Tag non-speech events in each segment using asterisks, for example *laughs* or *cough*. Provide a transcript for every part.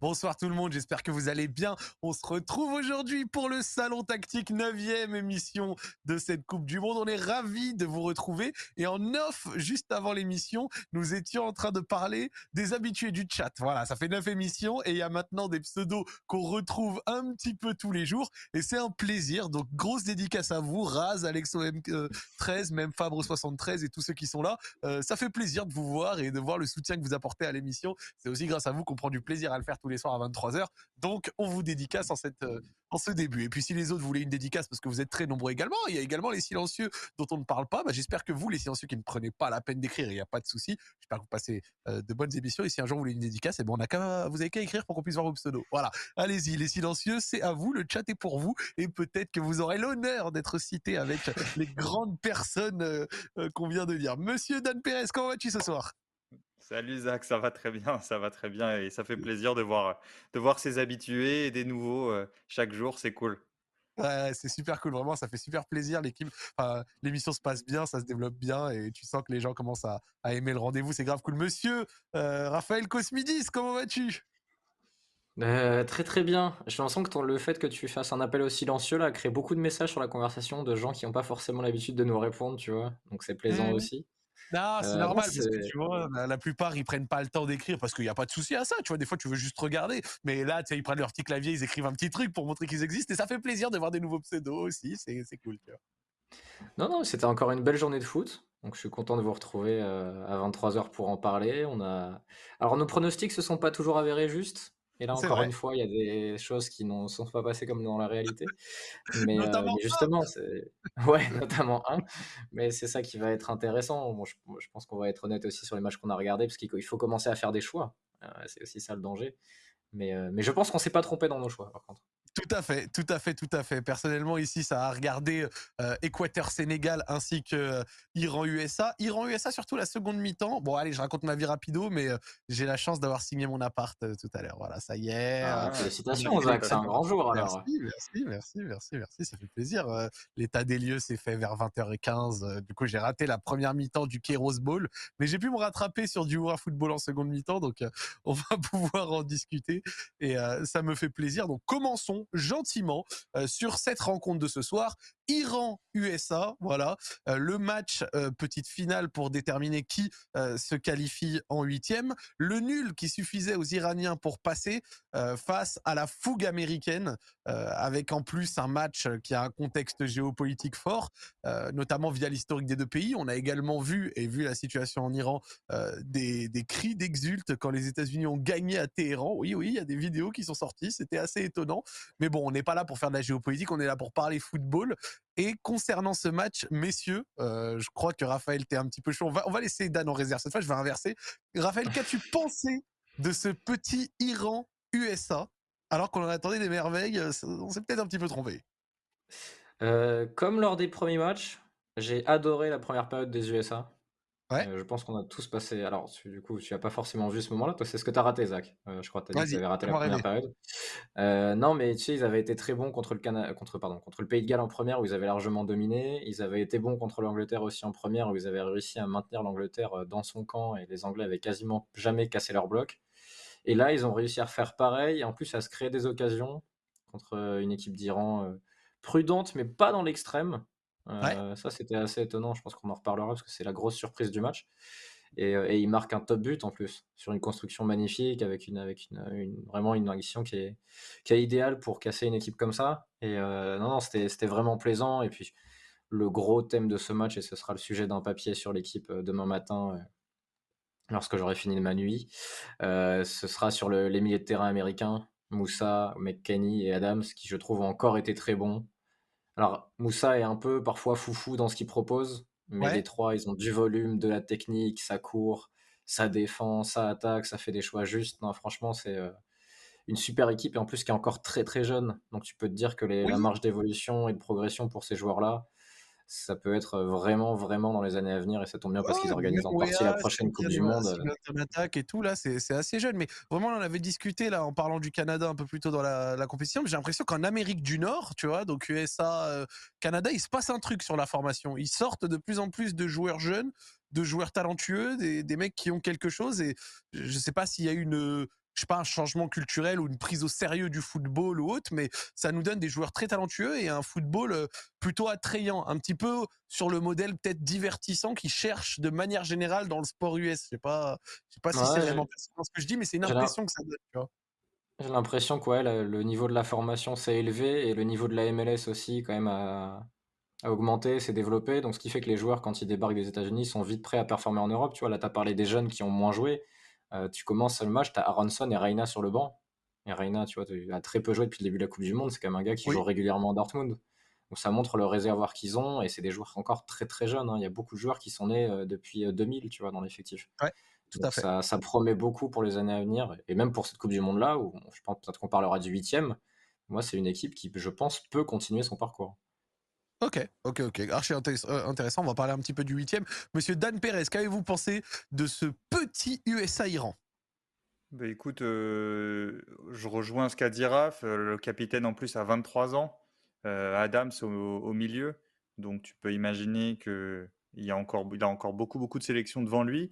Bonsoir tout le monde, j'espère que vous allez bien. On se retrouve aujourd'hui pour le Salon Tactique 9e émission de cette Coupe du Monde. On est ravis de vous retrouver. Et en off, juste avant l'émission, nous étions en train de parler des habitués du chat. Voilà, ça fait 9 émissions et il y a maintenant des pseudos qu'on retrouve un petit peu tous les jours. Et c'est un plaisir. Donc, grosse dédicace à vous, Raz, AlexoM13, même Fabre73 et tous ceux qui sont là. Euh, ça fait plaisir de vous voir et de voir le soutien que vous apportez à l'émission. C'est aussi grâce à vous qu'on prend du plaisir à le faire tous les soirs à 23h. Donc, on vous dédicace en, cette, euh, en ce début. Et puis, si les autres voulaient une dédicace, parce que vous êtes très nombreux également, il y a également les silencieux dont on ne parle pas. Bah, J'espère que vous, les silencieux qui ne prenez pas la peine d'écrire, il n'y a pas de souci. J'espère que vous passez euh, de bonnes émissions. Et si un jour vous voulez une dédicace, eh bon, on a vous avez qu'à écrire pour qu'on puisse voir vos pseudos. Voilà. Allez-y, les silencieux, c'est à vous. Le chat est pour vous. Et peut-être que vous aurez l'honneur d'être cité avec les grandes personnes euh, qu'on vient de dire. Monsieur Dan Pérez, comment vas-tu ce soir? Salut Zach, ça va très bien, ça va très bien et ça fait plaisir de voir, de voir ses habitués et des nouveaux euh, chaque jour, c'est cool. Ouais, c'est super cool, vraiment, ça fait super plaisir. L'équipe, l'émission se passe bien, ça se développe bien et tu sens que les gens commencent à, aimer le rendez-vous, c'est grave cool. Monsieur euh, Raphaël Cosmidis, comment vas-tu? Euh, très très bien. Je sens que le fait que tu fasses un appel au silencieux là crée beaucoup de messages sur la conversation de gens qui n'ont pas forcément l'habitude de nous répondre, tu vois. Donc c'est plaisant mmh. aussi. Non, c'est euh, normal, parce que tu vois, la, plupart, ils prennent pas le temps d'écrire parce qu'il n'y a pas de souci à ça, tu vois. Des fois, tu veux juste regarder. Mais là, tu sais, ils prennent leur petit clavier, ils écrivent un petit truc pour montrer qu'ils existent et ça fait plaisir de voir des nouveaux pseudos aussi. C'est cool, tu vois. Non, non, c'était encore une belle journée de foot. Donc, je suis content de vous retrouver euh, à 23h pour en parler. On a... Alors, nos pronostics se sont pas toujours avérés justes. Et là, encore une fois, il y a des choses qui ne sont pas passées comme dans la réalité. Mais, euh, justement, c'est. *laughs* Ouais, notamment un. Mais c'est ça qui va être intéressant. je, pense qu'on va être honnête aussi sur les matchs qu'on a regardés, parce qu'il faut commencer à faire des choix. Euh, c'est aussi ça le danger. Mais, euh, mais je pense qu'on ne s'est pas trompé dans nos choix, par contre. Tout à fait, tout à fait, tout à fait. Personnellement, ici, ça a regardé euh, Équateur-Sénégal ainsi que euh, Iran-USA. Iran-USA, surtout la seconde mi-temps. Bon, allez, je raconte ma vie rapido, mais euh, j'ai la chance d'avoir signé mon appart tout à l'heure. Voilà, ça y est. Ah, félicitations, Zach, c'est un grand jour alors. Merci, merci, merci, merci, ça fait plaisir. L'état des lieux s'est fait vers 20h15. Du coup, j'ai raté la première mi-temps du Kairos Bowl, mais j'ai pu me rattraper sur du War Football en seconde mi-temps, donc *laughs* on va pouvoir en discuter et ça me fait plaisir. Donc, commençons gentiment euh, sur cette rencontre de ce soir. Iran-USA, voilà, euh, le match euh, petite finale pour déterminer qui se qualifie en huitième. Le nul qui suffisait aux Iraniens pour passer face à la fougue américaine, avec en plus un match qui a un contexte géopolitique fort, notamment via l'historique des deux pays. On a également vu, et vu la situation en Iran, des, des cris d'exulte quand les États-Unis ont gagné à Téhéran. Oui, oui, il y a des vidéos qui sont sorties, c'était assez étonnant. Mais bon, on n'est pas là pour faire de la géopolitique, on est là pour parler football. Et concernant ce match, messieurs, euh, je crois que Raphaël, t'es un petit peu chaud. On va, on va laisser Dan en réserve. Cette fois, je vais inverser. Raphaël, *laughs* qu'as-tu pensé de ce petit Iran-USA alors qu'on en attendait des merveilles euh, On s'est peut-être un petit peu trompé. Euh, comme lors des premiers matchs, j'ai adoré la première période des USA. Euh, je pense qu'on a tous passé. Alors, du coup, tu n'as pas forcément vu ce moment-là. Toi, c'est ce que tu as raté, Zach. Euh, je crois que tu as dit que tu avais raté la première période. Euh, non, mais tu sais, ils avaient été très bons contre le, Cana... contre, pardon, contre le Pays de Galles en première, où ils avaient largement dominé. Ils avaient été bons contre l'Angleterre aussi en première, où ils avaient réussi à maintenir l'Angleterre dans son camp et les Anglais avaient quasiment jamais cassé leur bloc. Et là, ils ont réussi à refaire pareil, et en plus à se créer des occasions contre une équipe d'Iran prudente, mais pas dans l'extrême. Euh, ça, c'était assez étonnant. Je pense qu'on en reparlera parce que c'est la grosse surprise du match. Et, euh, il marque un top but en plus sur une construction magnifique avec une vraiment une action qui est idéale pour casser une équipe comme ça. Et euh, non, non c'était vraiment plaisant. Et puis le gros thème de ce match et ce sera le sujet d'un papier sur l'équipe demain matin lorsque j'aurai fini de ma nuit. ce sera sur le, les milieux de terrain américains, Moussa, McKenny et Adams, qui je trouve ont encore été très bons. Alors, Moussa est un peu parfois foufou dans ce qu'il propose, mais les trois, ils ont du volume, de la technique, ça court, ça défend, ça attaque, ça fait des choix justes. Non, franchement, c'est euh, une super équipe et en plus qui est encore très très jeune. Donc, tu peux te dire que la marge d'évolution et de progression pour ces joueurs-là, ça peut être vraiment, vraiment dans les années à venir et ça tombe bien parce qu'ils organisent en partie la prochaine Coupe du Monde. attaque et tout, là, c'est assez jeune. Mais vraiment, on en avait discuté là en parlant du Canada un peu plus tôt dans la, compétition. J'ai l'impression qu'en Amérique du Nord, tu vois, donc USA, euh, Canada, il se passe un truc sur la formation. Ils sortent de plus en plus de joueurs jeunes, de joueurs talentueux, des, des mecs qui ont quelque chose. Et je ne sais pas s'il y a une je sais pas, un changement culturel ou une prise au sérieux du football ou autre, mais ça nous donne des joueurs très talentueux et un football euh, plutôt attrayant, un petit peu sur le modèle peut-être divertissant qui cherche de manière générale dans le sport US. Je sais pas, je sais pas si c'est vraiment ce que je dis, mais c'est une impression que ça donne. J'ai l'impression que le niveau de la formation s'est élevé et le niveau de la MLS aussi quand même a, augmenté, s'est développé. Donc ce qui fait que les joueurs, quand ils débarquent des États-Unis, sont vite prêts à performer en Europe. Tu vois, là, tu as parlé des jeunes qui ont moins joué. Euh, tu commences le match, tu as Aronson et Reina sur le banc. Et Reina, tu vois, tu as très peu joué depuis le début de la Coupe du Monde. C'est quand même un gars qui joue régulièrement à Dortmund. Donc ça montre le réservoir qu'ils ont et c'est des joueurs encore très très jeunes. Hein. Il y a beaucoup de joueurs qui sont nés euh, depuis 2000, euh, tu vois, dans l'effectif. Ouais, tout à fait. Ça, ça, promet beaucoup pour les années à venir et même pour cette Coupe du Monde là où je pense peut-être qu'on parlera du huitième. Moi, c'est une équipe qui, je pense, peut continuer son parcours. Ok, ok, ok. Archi euh, intéressant. On va parler un petit peu du huitième. Monsieur Dan Perez, qu'avez-vous pensé de ce petit USA-Iran bah écoute, euh, je rejoins ce qu'a dit Raph. Euh, le capitaine en plus a 23 ans. Adams au, milieu. Donc tu peux imaginer qu'il a encore, a encore beaucoup, beaucoup de sélections devant lui.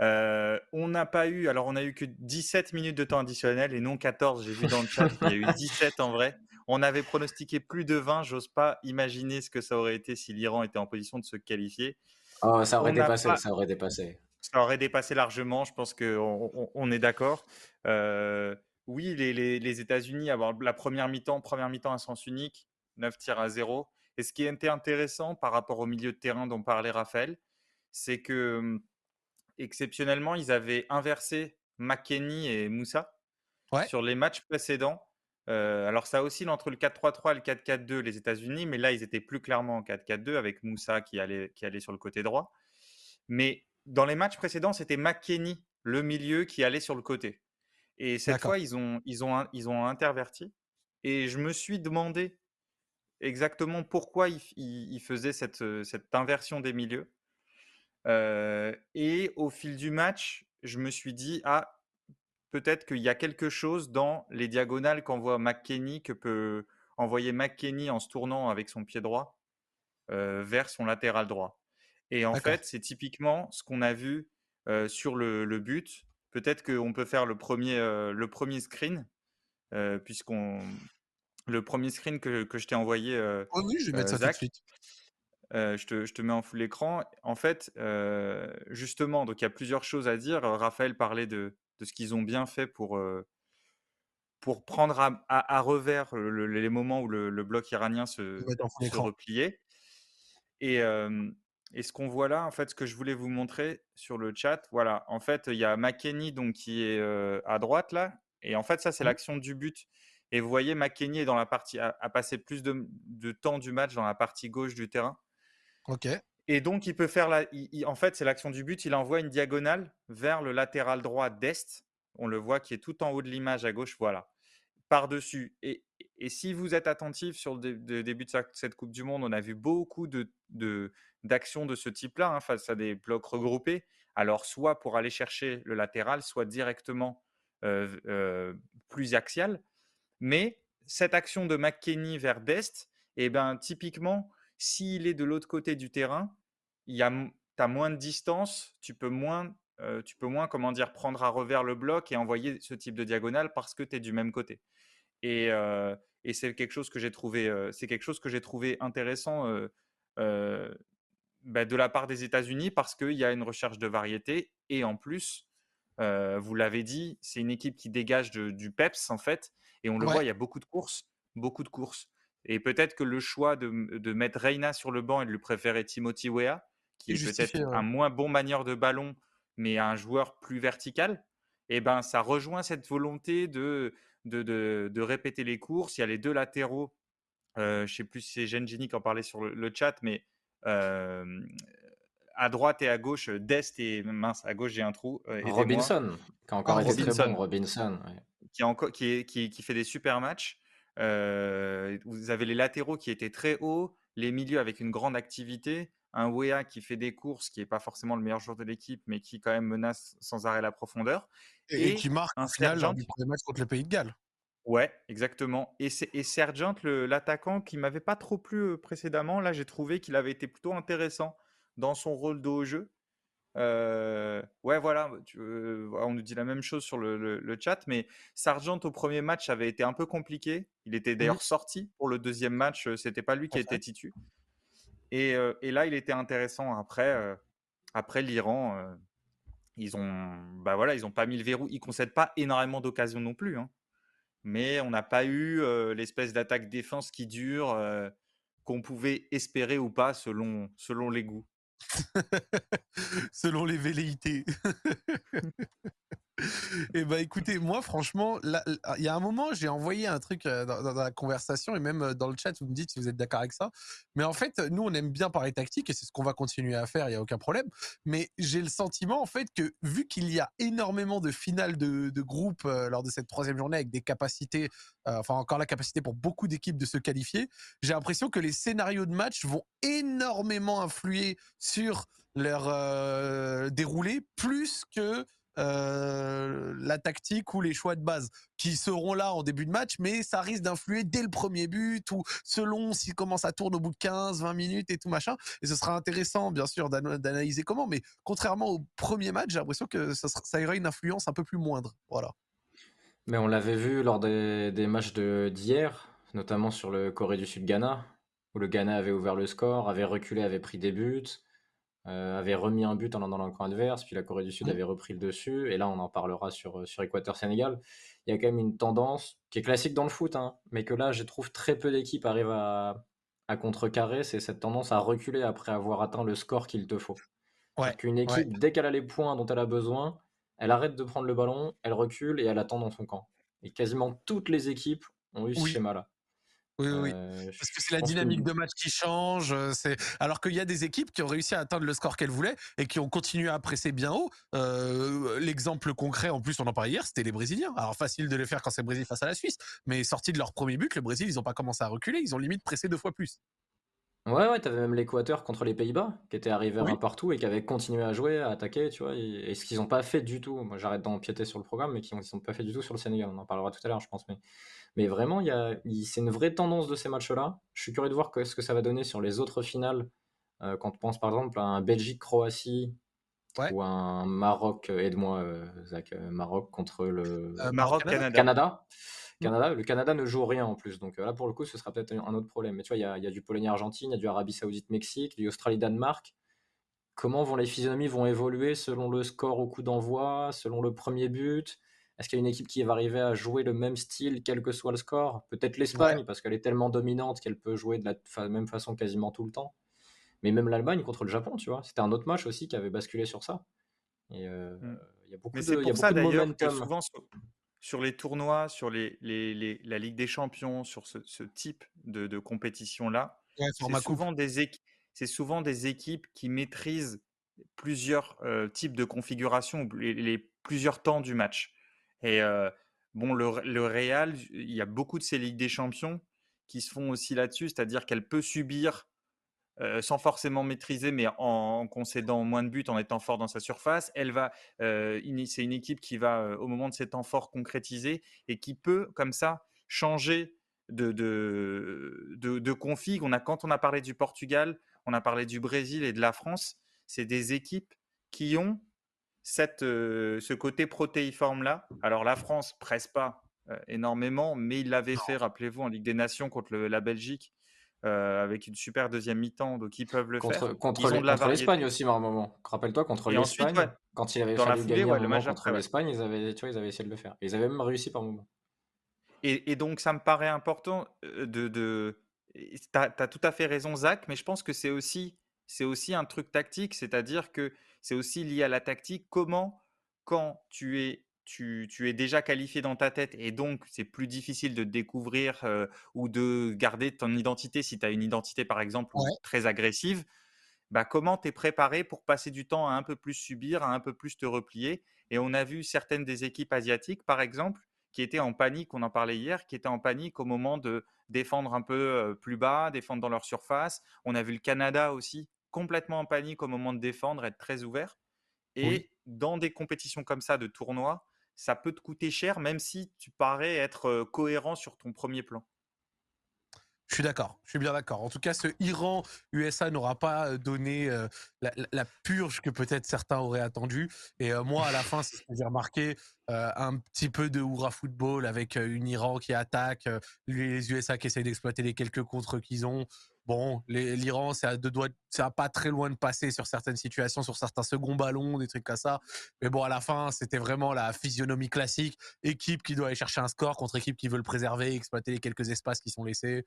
on n'a pas eu, alors on a eu que 17 minutes de temps additionnel et non 14. J'ai vu dans le chat qu'il y a eu 17 en vrai. On avait pronostiqué plus de 20. J'ose pas imaginer ce que ça aurait été si l'Iran était en position de se qualifier. Oh, ça aurait dépassé, ça aurait dépassé. Ça aurait dépassé largement, je pense qu'on on, est d'accord. Euh, oui, les, États-Unis, avoir la première mi-temps, première mi-temps à sens unique, 9 tirs à 0. Et ce qui était intéressant par rapport au milieu de terrain dont parlait Raphaël, c'est que hum, exceptionnellement, ils avaient inversé McKenny et Moussa sur les matchs précédents. Euh, alors ça oscille entre le 4-3-3 et le 4-4-2 les États-Unis, mais là ils étaient plus clairement en 4-4-2 avec Moussa qui allait, qui allait sur le côté droit. Mais dans les matchs précédents, c'était McKenny, le milieu, qui allait sur le côté. Et cette fois, ils ont, ils, ont, ils ont interverti. Et je me suis demandé exactement pourquoi ils, ils, faisaient cette, cette, inversion des milieux. Euh, et au fil du match, je me suis dit, ah, peut-être qu'il y a quelque chose dans les diagonales qu'envoie McKenny, que peut envoyer McKenny en se tournant avec son pied droit euh, vers son latéral droit. Et en fait, c'est typiquement ce qu'on a vu euh, sur le, but. Peut-être qu'on peut faire le premier, euh, le premier screen, puisqu'on le premier screen que, que je t'ai envoyé. oh oui, je vais mettre ça tout de suite. je, te, je, te, mets en full écran. En fait, justement, donc il y a plusieurs choses à dire. Raphaël parlait de, de ce qu'ils ont bien fait pour, pour prendre à, revers les moments où le, bloc iranien se, se repliait. Et, et ce qu'on voit là, en fait, ce que je voulais vous montrer sur le chat, voilà, en fait, il y a McKenny donc, qui est à droite là, et en fait, ça, c'est mmh. l'action du but. Et vous voyez, McKenny est dans la partie, a, passé plus de, de, temps du match dans la partie gauche du terrain. Ok. Et donc, il peut faire la. en fait, c'est l'action du but. Il envoie une diagonale vers le latéral droit d'Est. On le voit qui est tout en haut de l'image à gauche. Voilà. Par-dessus. Et, si vous êtes attentif sur le, début de cette Coupe du Monde, on a vu beaucoup de, d'actions de, ce type-là hein, face à des blocs regroupés. Alors, soit pour aller chercher le latéral, soit directement euh, euh, plus axial. Mais cette action de McKenny vers Dest, eh ben, typiquement, s'il est de l'autre côté du terrain, il y a, as moins de distance, tu peux moins, euh, tu peux moins, comment dire, prendre à revers le bloc et envoyer ce type de diagonale parce que tu es du même côté. Et, euh, et c'est quelque chose que j'ai trouvé, euh, c'est quelque chose que j'ai trouvé intéressant bah, de la part des États-Unis parce qu'il y a une recherche de variété et en plus, vous l'avez dit, c'est une équipe qui dégage du peps en fait, et on le voit, il y a beaucoup de courses, beaucoup de courses. Et peut-être que le choix de, de, mettre Reina sur le banc et de lui préférer Timothy Weah, qui est peut-être un moins bon manière de ballon, mais un joueur plus vertical, et eh ben, ça rejoint cette volonté de, de, de, répéter les courses. Il y a les deux latéraux. Euh, je ne sais plus si c'est Geni qui en parlait sur le, chat, mais euh, à droite et à gauche, Dest et mince, à gauche j'ai un trou. Euh, Robinson, qui a encore été très bon, Robinson. Qui, encore, qui, qui, qui, fait des super matchs vous avez les latéraux qui étaient très hauts, les milieux avec une grande activité, un Wea qui fait des courses, qui n'est pas forcément le meilleur joueur de l'équipe, mais qui quand même menace sans arrêt la profondeur. Et, qui marque un final du premier match contre le Pays de Galles. Ouais, exactement. Et, et Sergent, l'attaquant qui m'avait pas trop plu précédemment, là j'ai trouvé qu'il avait été plutôt intéressant dans son rôle de haut jeu. Ouais, voilà, on nous dit la même chose sur le, chat, mais Sargent au premier match avait été un peu compliqué. Il était mmh d'ailleurs sorti pour le deuxième match, c'était pas lui qui était titu. Et, là, il était intéressant après, après l'Iran. ils ont, bah voilà, ils ont pas mis le verrou. Ils concèdent pas énormément d'occasions non plus, hein. mais on n'a pas eu l'espèce d'attaque-défense qui dure, qu'on pouvait espérer ou pas selon, selon les goûts. *laughs* Selon les velléités. *laughs* Et eh bah écoutez, moi franchement, il y a un moment, j'ai envoyé un truc euh, dans, la conversation et même euh, dans le chat, vous me dites si vous êtes d'accord avec ça. Mais en fait, nous, on aime bien parler tactique et c'est ce qu'on va continuer à faire, il n'y a aucun problème. Mais j'ai le sentiment en fait que vu qu'il y a énormément de finales de, de groupe euh, lors de cette troisième journée avec des capacités, enfin encore la capacité pour beaucoup d'équipes de se qualifier, j'ai l'impression que les scénarios de match vont énormément influer sur leur déroulé plus que euh, la tactique ou les choix de base qui seront là en début de match, mais ça risque d'influer dès le premier but ou selon s'il commence à tourner au bout de 15, 20 minutes et tout machin. Et ce sera intéressant, bien sûr, d'analyser comment, mais contrairement au premier match, j'ai l'impression que ça, ça aurait une influence un peu plus moindre. Voilà. Mais on l'avait vu lors des, des matchs d'hier, notamment sur le Corée du Sud-Ghana, où le Ghana avait ouvert le score, avait reculé, avait pris des buts. Euh, avait remis un but en allant dans le camp adverse, puis la Corée du Sud avait repris le dessus, et là on en parlera sur, euh, sur Équateur-Sénégal. Il y a quand même une tendance qui est classique dans le foot, hein, mais que là je trouve très peu d'équipes arrivent à, à contrecarrer, c'est cette tendance à reculer après avoir atteint le score qu'il te faut. Ouais, Qu'une équipe, dès qu'elle a les points dont elle a besoin, elle arrête de prendre le ballon, elle recule et elle attend dans son camp. Et quasiment toutes les équipes ont eu ce schéma-là. Oui, oui, parce que c'est la dynamique de match qui change. C'est alors qu'il y a des équipes qui ont réussi à atteindre le score qu'elles voulaient et qui ont continué à presser bien haut. L'exemple concret, en plus, on en parlait hier, c'était les Brésiliens. Alors facile de le faire quand c'est le Brésil face à la Suisse, mais sorti de leur premier but, le Brésil, ils n'ont pas commencé à reculer, ils ont limite pressé deux fois plus. Ouais, ouais, t'avais même l'Équateur contre les Pays-Bas, qui était arrivé un partout et qui avait continué à jouer, à attaquer, tu vois. Et, ce qu'ils n'ont pas fait du tout, moi j'arrête d'empiéter sur le programme, mais qui n'ont pas fait du tout sur le Sénégal. On en parlera tout à l'heure, je pense. Mais, mais vraiment, il y a, c'est une vraie tendance de ces matchs-là. Je suis curieux de voir ce que ça va donner sur les autres finales. Euh, quand on pense par exemple à un Belgique-Croatie ou un Maroc, euh, aide-moi, euh, Zach, Maroc contre le. Canada. Canada, le Canada ne joue rien en plus. Donc là, pour le coup, ce sera peut-être un autre problème. Mais tu vois, il y a, du Pologne-Argentine, il y a du Arabie Saoudite-Mexique, du Australie-Danemark. Comment vont les physionomies vont évoluer selon le score au coup d'envoi, selon le premier but? Est-ce qu'il y a une équipe qui va arriver à jouer le même style, quel que soit le score? Peut-être l'Espagne, parce qu'elle est tellement dominante qu'elle peut jouer de la même façon quasiment tout le temps. Mais même l'Allemagne contre le Japon, tu vois, c'était un autre match aussi qui avait basculé sur ça. Et euh, mmh. il y a beaucoup Mais c'est pour ça d'ailleurs que souvent sur les tournois, sur les, les, la Ligue des Champions, sur ce, ce type de, de compétition-là, c'est souvent, des c'est souvent des équipes qui maîtrisent plusieurs euh, types de configurations, les, les, plusieurs temps du match. Et euh, bon, le, le Real, il y a beaucoup de ces Ligues des Champions qui se font aussi là-dessus, c'est-à-dire qu'elle peut subir euh, sans forcément maîtriser, mais en, concédant moins de buts, en étant fort dans sa surface. Elle va, euh, c'est une équipe qui va, euh, au moment de ses temps forts, concrétiser et qui peut, comme ça, changer de, de, de, config. On a, quand on a parlé du Portugal, on a parlé du Brésil et de la France, c'est des équipes qui ont cette, ce côté protéiforme-là. Alors la France presse pas énormément, mais il l'avait fait, rappelez-vous, en Ligue des Nations contre la Belgique. Euh, avec une super deuxième mi-temps, donc ils peuvent le faire. Contre, l'Espagne aussi, par un moment. Rappelle-toi, contre l'Espagne, quand il avait Dans fallu gagner ouais, moment contre l'Espagne, ils avaient, tu vois, ils avaient essayé de le faire. ils avaient même réussi par moment. Et, et donc, ça me paraît important euh, de... de... Tu as, as, tout à fait raison, Zach, mais je pense que c'est aussi, c'est aussi un truc tactique, c'est-à-dire que c'est aussi lié à la tactique. Comment, quand tu es tu, es déjà qualifié dans ta tête et donc c'est plus difficile de découvrir ou de garder ton identité si tu as une identité par exemple très agressive. Bah, comment tu es préparé pour passer du temps à un peu plus subir, à un peu plus te replier? Et on a vu certaines des équipes asiatiques, par exemple, qui étaient en panique, on en parlait hier, qui étaient en panique au moment de défendre un peu plus bas, défendre dans leur surface. On a vu le Canada aussi complètement en panique au moment de défendre, être très ouvert. Et dans des compétitions comme ça de tournois, ça peut te coûter cher, même si tu parais être cohérent sur ton premier plan? Je suis d'accord, je suis bien d'accord. En tout cas, ce Iran-USA n'aura pas donné la, purge que peut-être certains auraient attendu. Et moi, à la fin, j'ai remarqué, un petit peu de hurrah football avec une Iran qui attaque, les USA qui essayent d'exploiter les quelques contres qu'ils ont. Bon, l'Iran, c'est à deux doigts, c'est pas très loin de passer sur certaines situations, sur certains seconds ballons, des trucs comme ça. Mais bon, à la fin, c'était vraiment la physionomie classique. Équipe qui doit aller chercher un score contre équipe qui veut le préserver, exploiter les quelques espaces qui sont laissés.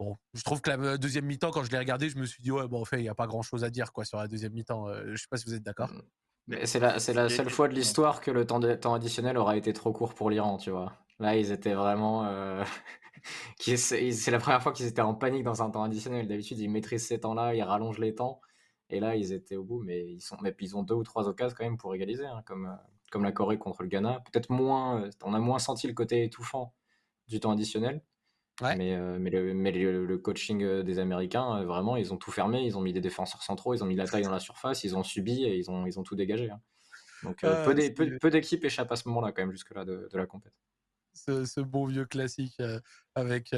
Bon, je trouve que la deuxième mi-temps, quand je l'ai regardé, je me suis dit, ouais, bon, en fait, il n'y a pas grand chose à dire quoi, sur la deuxième mi-temps. Euh, je sais pas si vous êtes d'accord. Mais c'est la, c'est la seule fois de l'histoire que le temps, de, temps additionnel aura été trop court pour l'Iran, tu vois. Là, ils étaient vraiment. Euh, *laughs* c'est la première fois qu'ils étaient en panique dans un temps additionnel. D'habitude, ils maîtrisent ces temps-là, ils rallongent les temps. Et là, ils étaient au bout, mais ils, sont... mais ils ont deux ou trois occasions quand même pour égaliser, hein, comme, euh, comme la Corée contre le Ghana. Peut-être moins. On a moins senti le côté étouffant du temps additionnel. Mais, euh, mais, le, mais le, coaching euh, des Américains, euh, vraiment, ils ont tout fermé. Ils ont mis des défenseurs centraux, ils ont mis la taille dans la surface, ils ont subi et ils ont, ils ont tout dégagé. Hein. Donc peu d'équipes échappent à ce moment-là, quand même, jusque-là de, de, la compète. Ce, bon vieux classique avec.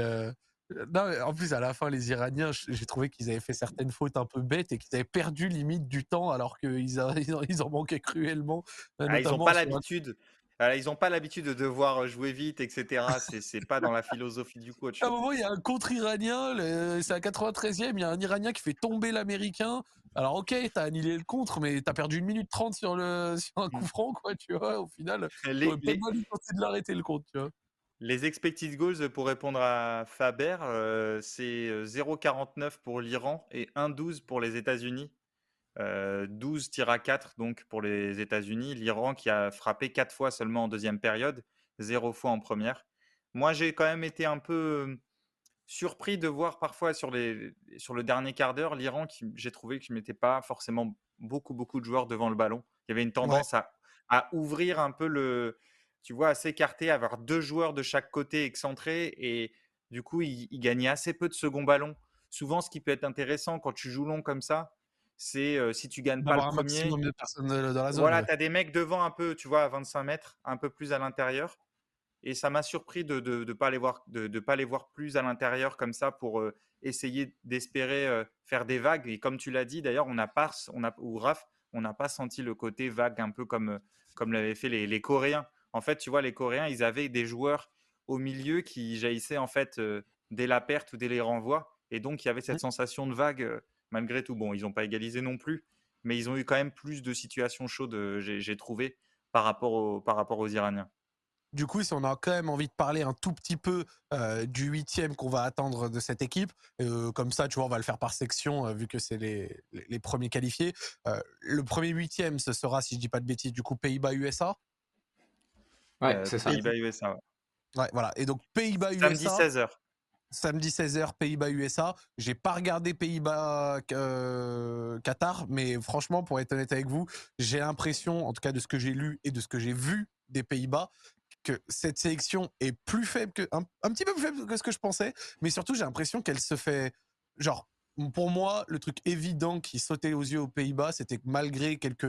Non, en plus, à la fin, les Iraniens, j'ai trouvé qu'ils avaient fait certaines fautes un peu bêtes et qu'ils avaient perdu limite du temps alors qu'ils *laughs* ils en manquaient cruellement. Ah, ils n'ont pas l'habitude ils n'ont pas l'habitude de devoir jouer vite, etc. C'est pas dans la philosophie du coach. À un moment, il y a un contre iranien, c'est à 93e, il y a un Iranien qui fait tomber l'Américain. Alors, ok, t'as annulé le contre, mais t'as perdu une minute 30 sur, le, *laughs* sur un coup mmh. franc, quoi, tu vois. Au final, les, les... pas de l'arrêter le tu vois. Les expected goals, pour répondre à Faber, euh, c'est 0,49 pour l'Iran et 1,12 pour les États-Unis. 12 tirs à 4 donc pour les États-Unis. L'Iran qui a frappé 4 fois seulement en deuxième période, 0 fois en première. Moi, j'ai quand même été un peu surpris de voir parfois sur, les, sur le dernier quart d'heure l'Iran qui j'ai trouvé que je mettais pas forcément beaucoup beaucoup de joueurs devant le ballon. Il y avait une tendance à, à, ouvrir un peu le, tu vois, à s'écarter, à avoir deux joueurs de chaque côté excentrés et du coup il, il gagnait assez peu de second ballon. Souvent, ce qui peut être intéressant quand tu joues long comme ça, c'est si tu gagnes pas le premier. voilà, tu as des mecs devant un peu, tu vois, à 25 mètres, un peu plus à l'intérieur. Et ça m'a surpris de ne de, pas les voir, de, pas les voir plus à l'intérieur comme ça pour essayer d'espérer faire des vagues. Et comme tu l'as dit, d'ailleurs, on n'a pas, on a, ou Raph, on n'a pas senti le côté vague un peu comme, comme l'avaient fait les, les, Coréens. En fait, tu vois, les Coréens, ils avaient des joueurs au milieu qui jaillissaient en fait dès la perte ou dès les renvois. Et donc, il y avait cette mmh. sensation de vague malgré tout. Bon, ils n'ont pas égalisé non plus, mais ils ont eu quand même plus de situations chaudes, euh, j'ai trouvé, par rapport, par rapport aux Iraniens. Du coup, si on a quand même envie de parler un tout petit peu euh, du huitième qu'on va attendre de cette équipe, euh, comme ça, tu vois, on va le faire par section vu que c'est les, les, premiers qualifiés. le premier huitième, ce sera, si je dis pas de bêtises, du coup Pays-Bas-USA. Ouais, c'est ça. Pays-Bas-USA. Ouais. voilà. Et donc Pays-Bas-USA. Samedi 16h samedi 16h Pays-Bas-USA. J'ai pas regardé Pays-Bas euh, Qatar, mais franchement, pour être honnête avec vous, j'ai l'impression, en tout cas de ce que j'ai lu et de ce que j'ai vu des Pays-Bas, que cette sélection est plus faible que un, petit peu plus faible que ce que je pensais, mais surtout j'ai l'impression qu'elle se fait genre pour moi, le truc évident qui sautait aux yeux aux Pays-Bas, c'était que malgré quelques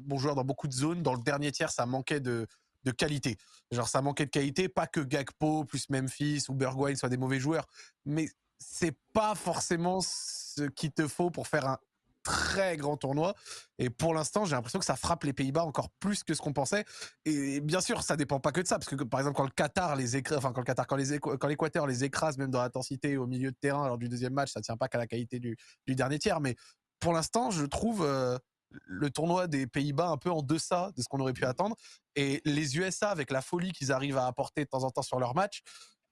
bons joueurs dans beaucoup de zones, dans le dernier tiers, ça manquait de, de qualité. Genre, ça manquait de qualité, pas que Gakpo plus Memphis ou Bergwijn soient des mauvais joueurs, mais c'est pas forcément ce qu'il te faut pour faire un très grand tournoi. Et pour l'instant, j'ai l'impression que ça frappe les Pays-Bas encore plus que ce qu'on pensait. Et bien sûr, ça dépend pas que de ça, parce que par exemple, quand le Qatar les écrase, enfin quand le Qatar, quand l'Équateur les écrase même dans l'intensité au milieu de terrain lors du deuxième match, ça tient pas qu'à la qualité du, du dernier tiers. Mais pour l'instant, je trouve euh, le tournoi des Pays-Bas un peu en deçà de ce qu'on aurait pu attendre. Et les USA, avec la folie qu'ils arrivent à apporter de temps en temps sur leur match,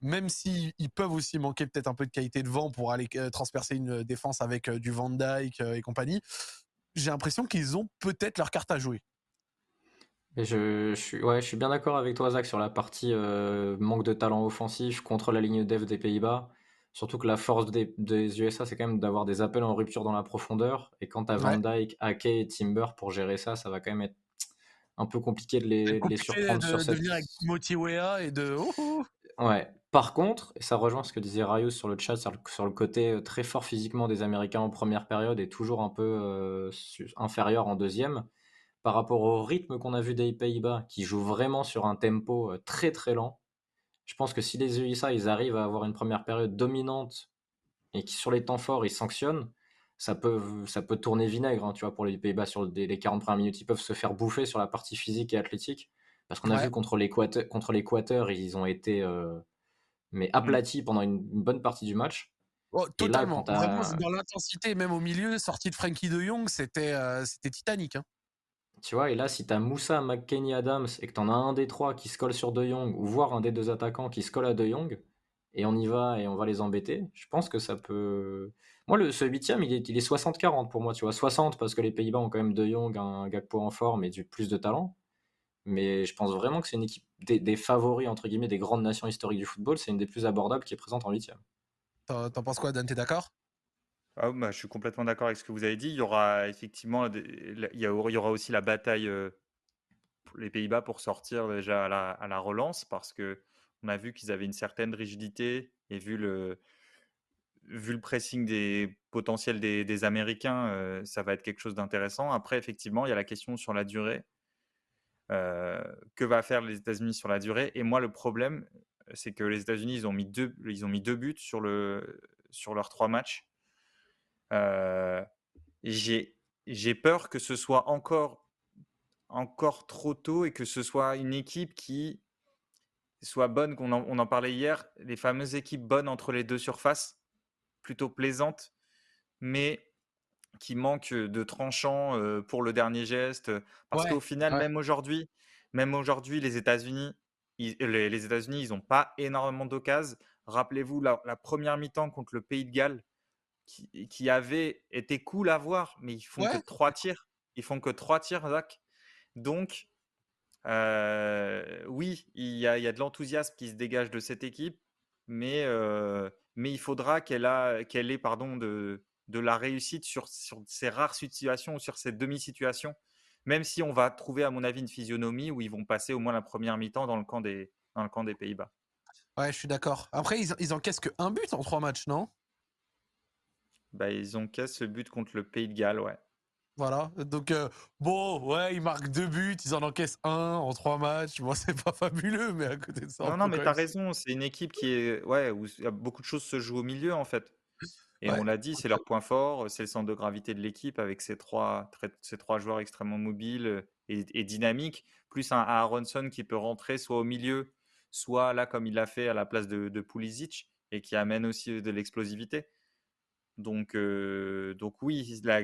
même s'ils peuvent aussi manquer peut-être un peu de qualité de vent pour aller euh, transpercer une défense avec euh, du Van Dyke euh, et compagnie, j'ai l'impression qu'ils ont peut-être leur carte à jouer. Et je, suis, ouais, je suis bien d'accord avec toi, Zach, sur la partie manque de talent offensif contre la ligne dev des Pays-Bas. Surtout que la force des, USA, c'est quand même d'avoir des appels en rupture dans la profondeur. Et quand tu as Van Dyke, Ake et Timber pour gérer ça, ça va quand même être un peu compliqué de les, les surprendre sur cette... avec Timothy et de... Oh, oh. Ouais. Par contre, et ça rejoint ce que disait Rayus sur le chat, sur le, côté euh, très fort physiquement des Américains en première période et toujours un peu euh, inférieur en deuxième, par rapport au rythme qu'on a vu des Pays-Bas, qui jouent vraiment sur un tempo euh, très très lent, Je pense que si les USA, ils arrivent à avoir une première période dominante et qui sur les temps forts, ils sanctionnent, ça peut, ça peut tourner vinaigre, hein, tu vois, pour les Pays-Bas sur les 40 premières minutes. Ils peuvent se faire bouffer sur la partie physique et athlétique. Parce qu'on a vu contre l'Équateur, ils ont été euh, mais mmh. aplatis pendant une, bonne partie du match. Oh, totalement. Vraiment, dans l'intensité, même au milieu, sortie de Frankie de Jong, c'était euh, c'était titanique. Hein. Tu vois, et là, si tu as Moussa, McKenny, Adams et que tu en as un des trois qui se colle sur De Jong, ou voire un des deux attaquants qui se colle à De Jong, et on y va et on va les embêter, je pense que ça peut. Moi, le, ce huitième, il est, il est 60-40 pour moi, tu vois. 60 parce que les Pays-Bas ont quand même De Jong, un Gakpo en forme et du plus de talent. Mais je pense vraiment que c'est une équipe des, favoris, entre guillemets, des grandes nations historiques du football. C'est une des plus abordables qui est présente en huitième. T'en penses quoi, Dan? T'es d'accord? Ah, bah, Je suis complètement d'accord avec ce que vous avez dit. Il y aura effectivement il y, aura aussi la bataille euh, pour les Pays-Bas pour sortir déjà à la, relance parce que on a vu qu'ils avaient une certaine rigidité et vu le, vu le pressing des potentiels des, Américains, euh, ça va être quelque chose d'intéressant. Après, effectivement, il y a la question sur la durée. Euh, que va faire les États-Unis sur la durée? Et moi, le problème, c'est que les États-Unis, ils ont mis deux, ils ont mis deux buts sur le, sur leurs trois matchs. Euh, j'ai, peur que ce soit encore, encore trop tôt et que ce soit une équipe qui soit bonne, qu'on on en parlait hier, les fameuses équipes bonnes entre les deux surfaces, plutôt plaisantes, mais qui manque de tranchant pour le dernier geste. Parce qu'au final, même aujourd'hui, même aujourd'hui, les États-Unis, les, États-Unis, ils n'ont pas énormément d'occasions. Rappelez-vous la, première mi-temps contre le Pays de Galles, qui, avait été cool à voir, mais ils font que trois tirs. Ils font que trois tirs, Zach. Donc, oui, il y, a, de l'enthousiasme qui se dégage de cette équipe, mais, mais il faudra qu'elle, qu'elle ait pardon, de, de la réussite sur, sur ces rares situations ou sur ces demi-situations, même si on va trouver, à mon avis, une physionomie où ils vont passer au moins la première mi-temps dans le camp des, dans le camp des Pays-Bas. Ouais, je suis d'accord. Après, ils, ils encaissent que un but en trois matchs, non? Bah, Ils encaissent ce but contre le Pays de Galles, ouais. Voilà, donc euh, bon, ouais, ils marquent deux buts, ils en encaissent un en trois matchs. Moi, *laughs* c'est pas fabuleux, mais à côté de ça. Non, non, mais t'as raison, c'est une équipe qui est. Ouais, où beaucoup de choses se jouent au milieu, en fait. Et on l'a dit, c'est leur point fort, c'est le centre de gravité de l'équipe avec ces trois, ces trois joueurs extrêmement mobiles et, dynamiques, plus un Aronson qui peut rentrer soit au milieu, soit là comme il l'a fait à la place de, de Pulisic et qui amène aussi de l'explosivité. Donc, donc oui, ah,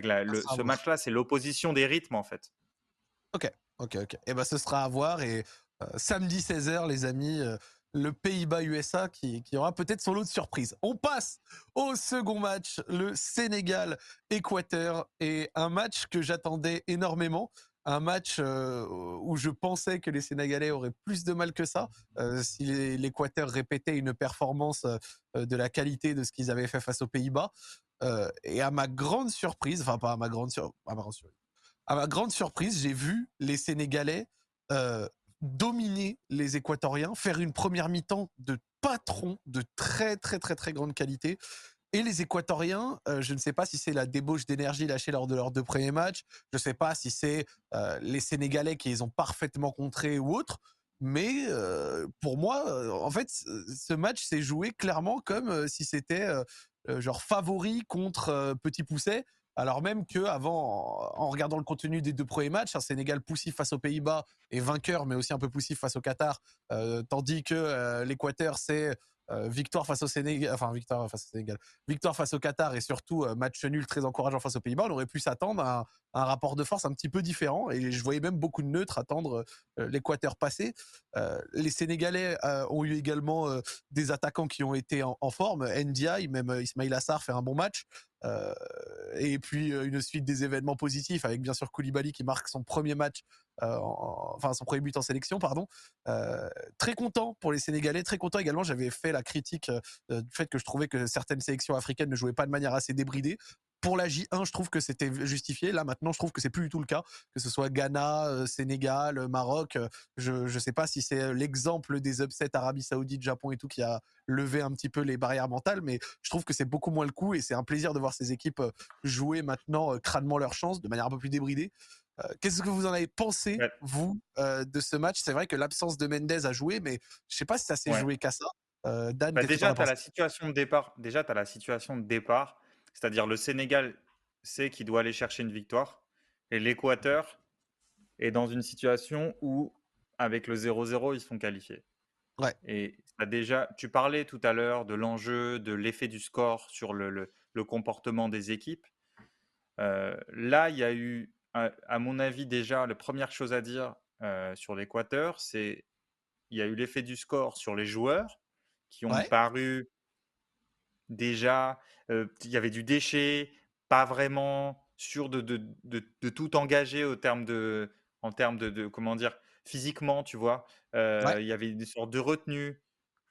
ce match-là, c'est l'opposition des rythmes en fait. Ok, ok, ok. Et eh ben, ce sera à voir et samedi 16h, les amis le Pays-Bas-USA qui, aura peut-être son lot de surprises. On passe au second match, le Sénégal-Équateur, et un match que j'attendais énormément. Un match euh, où je pensais que les Sénégalais auraient plus de mal que ça euh, si l'Équateur répétait une performance euh, de la qualité de ce qu'ils avaient fait face aux Pays-Bas. Et à ma grande surprise, enfin pas à ma grande, surprise, à ma grande surprise, j'ai vu les Sénégalais dominer les Équatoriens, faire une première mi-temps de patron de très très très très grande qualité. Et les Équatoriens, euh, je ne sais pas si c'est la débauche d'énergie lâchée lors de leurs deux premiers matchs, je ne sais pas si c'est euh, les Sénégalais qui les ont parfaitement contrés ou autre, mais euh, pour moi, en fait, ce match s'est joué clairement comme si c'était genre favori contre Petit Pousset alors même que avant, en regardant le contenu des deux premiers matchs, un Sénégal poussif face aux Pays-Bas et vainqueur, mais aussi un peu poussif face au Qatar, euh, tandis que euh, l'Équateur c'est euh, victoire face au Sénégal, enfin victoire face au Sénégal, victoire face au Qatar et surtout match nul très encourageant face aux Pays-Bas. On aurait pu s'attendre à, un rapport de force un petit peu différent et je voyais même beaucoup de neutres attendre l'Équateur passer. les Sénégalais ont eu également des attaquants qui ont été en, forme. Ndiaye, même Ismail Assar fait un bon match. Euh, et puis euh, une suite des événements positifs avec bien sûr Koulibaly qui marque son premier match, euh, enfin son premier but en sélection, pardon. très content pour les Sénégalais, très content également. J'avais fait la critique du fait que je trouvais que certaines sélections africaines ne jouaient pas de manière assez débridée pour la J1, je trouve que c'était justifié. Là, maintenant, je trouve que c'est plus du tout le cas. Que ce soit Ghana, euh, Sénégal, euh, Maroc, euh, je ne sais pas si c'est l'exemple des upsets Arabie Saoudite, Japon et tout qui a levé un petit peu les barrières mentales, mais je trouve que c'est beaucoup moins le coup et c'est un plaisir de voir ces équipes jouer maintenant crânement leur chance de manière un peu plus débridée. Qu'est-ce que vous en avez pensé, vous, de ce match? C'est vrai que l'absence de Mendez a joué, mais je sais pas si ça s'est joué qu'à ça. Dan, bah, déjà, tu as la situation de départ. Déjà, tu as la situation de départ, c'est-à-dire le Sénégal sait qu'il doit aller chercher une victoire, et l'Équateur est dans une situation où, avec le 0-0, ils sont qualifiés. Ouais. Et déjà, tu parlais tout à l'heure de l'enjeu, de l'effet du score sur le, le, comportement des équipes. là, il y a eu, à, mon avis, déjà, la première chose à dire sur l'Équateur, c'est il y a eu l'effet du score sur les joueurs qui ont paru déjà, il y avait du déchet, pas vraiment sûr de, de, de, tout engager au terme de, en termes de, comment dire, physiquement, tu vois? Il y avait une sorte de retenue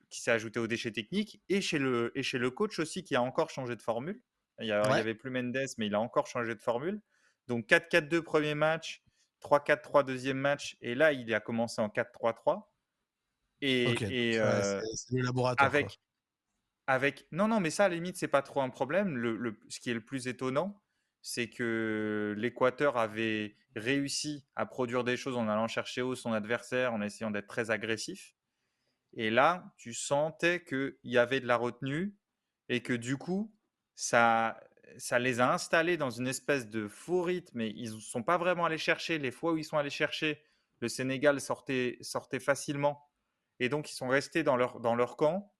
qui s'est ajoutée aux déchets techniques et chez, le, et chez le coach aussi qui a encore changé de formule. Il n'y avait plus Mendes, mais il a encore changé de formule. Donc 4-4-2 premier match, 3-4-3 deuxième match, et là il a commencé en 4-3-3. Et, et avec, avec. Non, non, mais ça à la limite, c'est pas trop un problème. Le, ce qui est le plus étonnant, c'est que l'Équateur avait réussi à produire des choses en allant chercher haut son adversaire, en essayant d'être très agressif. Et là, tu sentais qu'il y avait de la retenue et que du coup, ça, ça les a installés dans une espèce de faux rythme et ils ne sont pas vraiment allés chercher. Les fois où ils sont allés chercher, le Sénégal sortait, facilement. Et donc, ils sont restés dans leur, dans leur camp.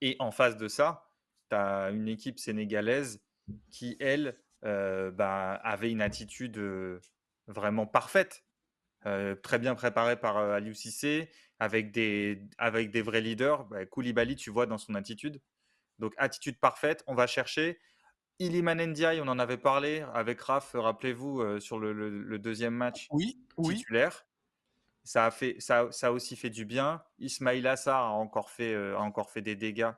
Et en face de ça, tu as une équipe sénégalaise qui, elle, euh, bah, avait une attitude euh, vraiment parfaite. Euh, très bien préparée par Aliou Cissé, avec des, avec des vrais leaders. Bah, Koulibaly, tu vois dans son attitude. Donc, attitude parfaite, on va chercher. Iliman Ndiaye, on en avait parlé avec Raph, rappelez-vous, euh, sur le, deuxième match oui, titulaire. Ça, a fait, ça, ça, a aussi fait du bien. Ismail Assar a encore fait, euh, a encore fait des dégâts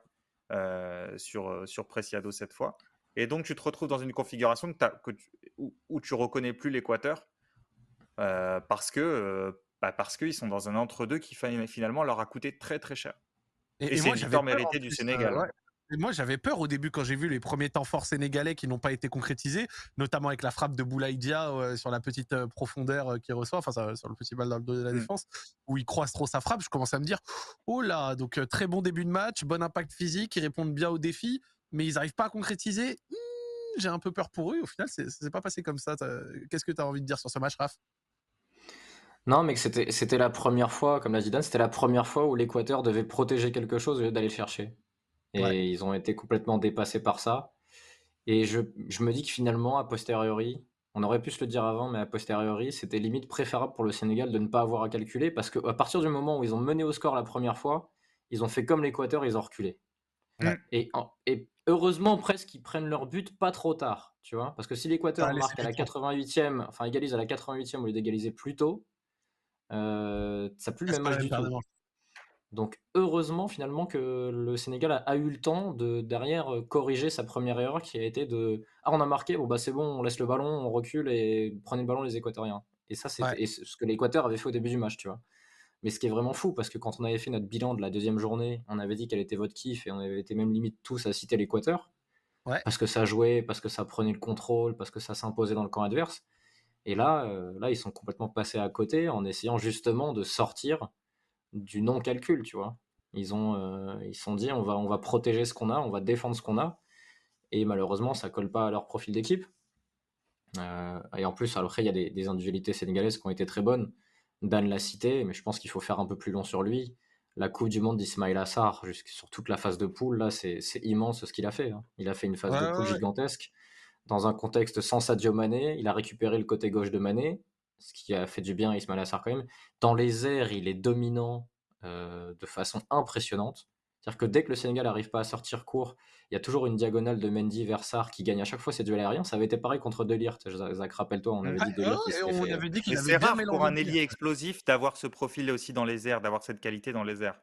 euh, sur, sur Preciado cette fois. Et donc, tu te retrouves dans une configuration que, où, tu reconnais plus l'Équateur parce que bah parce qu'ils sont dans un entre-deux qui finalement leur a coûté très très cher. Et, c'est une victoire méritée du Sénégal moi, j'avais peur au début quand j'ai vu les premiers temps forts sénégalais qui n'ont pas été concrétisés, notamment avec la frappe de Boulaïdia euh, sur la petite euh, profondeur euh, qu'il reçoit, enfin sur le petit balle dans le dos de la mmh. défense, où il croise trop sa frappe. Je commence à me dire, oh là, donc très bon début de match, bon impact physique, ils répondent bien aux défis, mais ils n'arrivent pas à concrétiser. Mmh, j'ai un peu peur pour eux. Au final, c'est pas passé comme ça. Qu'est-ce que tu as envie de dire sur ce match, Raph? Non, mais c'était la première fois, comme l'a dit Dan, c'était la première fois où l'Équateur devait protéger quelque chose au lieu d'aller le chercher. Et ils ont été complètement dépassés par ça. Et je, je, me dis que finalement, a posteriori, on aurait pu se le dire avant, mais a posteriori, c'était limite préférable pour le Sénégal de ne pas avoir à calculer parce qu'à partir du moment où ils ont mené au score la première fois, ils ont fait comme l'Équateur, ils ont reculé. Et, et, heureusement, presque, ils prennent leur but pas trop tard, tu vois. Parce que si l'Équateur marque à la 88e, enfin égalise à la 88e au lieu d'égaliser plus tôt, euh, ça plus le même match du tout. Donc heureusement finalement que le Sénégal a, eu le temps de derrière euh, corriger sa première erreur qui a été de ah on a marqué bon bah c'est bon on laisse le ballon on recule et prenez le ballon les Équatoriens. Et ça c'est ce que l'Équateur avait fait au début du match tu vois. Mais ce qui est vraiment fou parce que quand on avait fait notre bilan de la deuxième journée on avait dit qu'elle était votre kiff et on avait été même limite tous à citer l'Équateur. Parce que ça jouait parce que ça prenait le contrôle parce que ça s'imposait dans le camp adverse. Et là euh, là ils sont complètement passés à côté en essayant justement de sortir du non-calcul, tu vois. Ils ont, euh, ils sont dit, on va, on va protéger ce qu'on a, on va défendre ce qu'on a. Et malheureusement, ça colle pas à leur profil d'équipe. Euh, et en plus, après, il y a des, individualités sénégalaises qui ont été très bonnes. Dan l'a cité, mais je pense qu'il faut faire un peu plus long sur lui. La Coupe du Monde d'Ismail Assar, sur toute la phase de poule, là, c'est immense ce qu'il a fait. Hein. Il a fait une phase de poule gigantesque. Dans un contexte sans Sadio Mané, il a récupéré le côté gauche de Mané ce qui a fait du bien à Ismail Assar quand même. Dans les airs, il est dominant euh, de façon impressionnante. C'est-à-dire que dès que le Sénégal n'arrive pas à sortir court, il y a toujours une diagonale de Mendy vers Sar qui gagne à chaque fois ses duels aériens. Ça avait été pareil contre Delirte. Zach, rappelle-toi, on avait dit Delirte. qui C'est rare pour un ailier explosif d'avoir ce profil aussi dans les airs, d'avoir cette qualité dans les airs.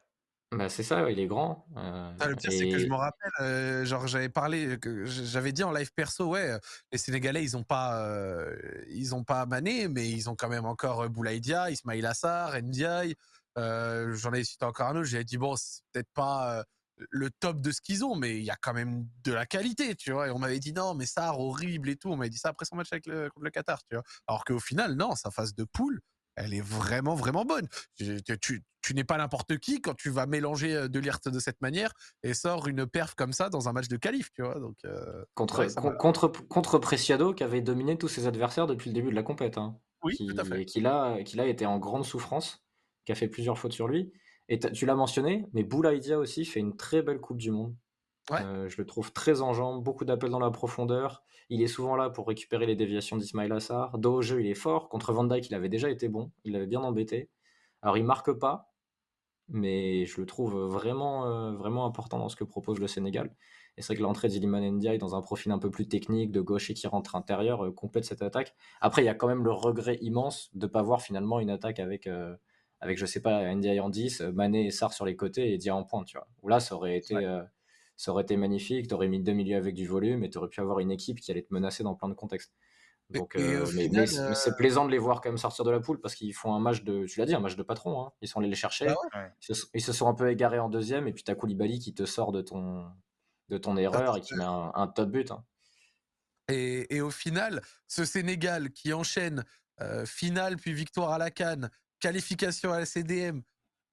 Bah c'est ça, il est grand. Euh, ah, le pire, c'est que je me rappelle, euh, genre j'avais parlé, que j'avais dit en live perso, ouais, les Sénégalais, ils ont pas, euh, ils ont pas Mané, mais ils ont quand même encore Boulaïdia, Ismail Assar, Ndiaye. J'en ai cité encore un autre. J'avais dit bon, c'est peut-être pas le top de ce qu'ils ont, mais il y a quand même de la qualité, tu vois. Et on m'avait dit non, mais ça horrible et tout. On m'avait dit ça après son match avec le, contre le Qatar, tu vois. Alors qu'au final, non, sa phase de poule, elle est vraiment, vraiment bonne. Tu, n'es pas n'importe qui quand tu vas mélanger de l'IRT de cette manière et sort une perf comme ça dans un match de qualif, tu vois. Donc, euh, contre, contre, contre Preciado qui avait dominé tous ses adversaires depuis le début de la compète. Hein. Oui, tout à fait. Et qui là, qui là était en grande souffrance, qui a fait plusieurs fautes sur lui. Et tu l'as mentionné, mais Boulaïdia aussi fait une très belle Coupe du Monde. Euh, je le trouve très en jambes, beaucoup d'appels dans la profondeur. Il est souvent là pour récupérer les déviations d'Ismail Assar. Dos au jeu, il est fort. Contre Van Dijk, il avait déjà été bon. Il l'avait bien embêté. Alors, il marque pas, mais je le trouve vraiment, euh, vraiment important dans ce que propose le Sénégal. Et c'est vrai que l'entrée d'Iliman Ndiaye dans un profil un peu plus technique, de gauche et qui rentre intérieur, euh, complète cette attaque. Après, il y a quand même le regret immense de ne pas voir finalement une attaque avec avec, je sais pas, Ndiaye en 10, Mané et Sar sur les côtés et Dia en pointe, tu vois. Là, ça aurait été, euh, ça aurait été magnifique, tu aurais mis deux milieux avec du volume et tu aurais pu avoir une équipe qui allait te menacer dans plein de contextes. Donc, euh, mais, c'est euh, plaisant de les voir quand même sortir de la poule parce qu'ils font un match de, tu l'as dit, un match de patron. Hein. Ils sont allés les chercher. Bah ils, se, sont un peu égarés en deuxième et puis t'as Koulibaly qui te sort de ton, de ton erreur et qui met un, top but. Hein. Et, et, au final, ce Sénégal qui enchaîne finale puis victoire à la Cannes, qualification à la CDM,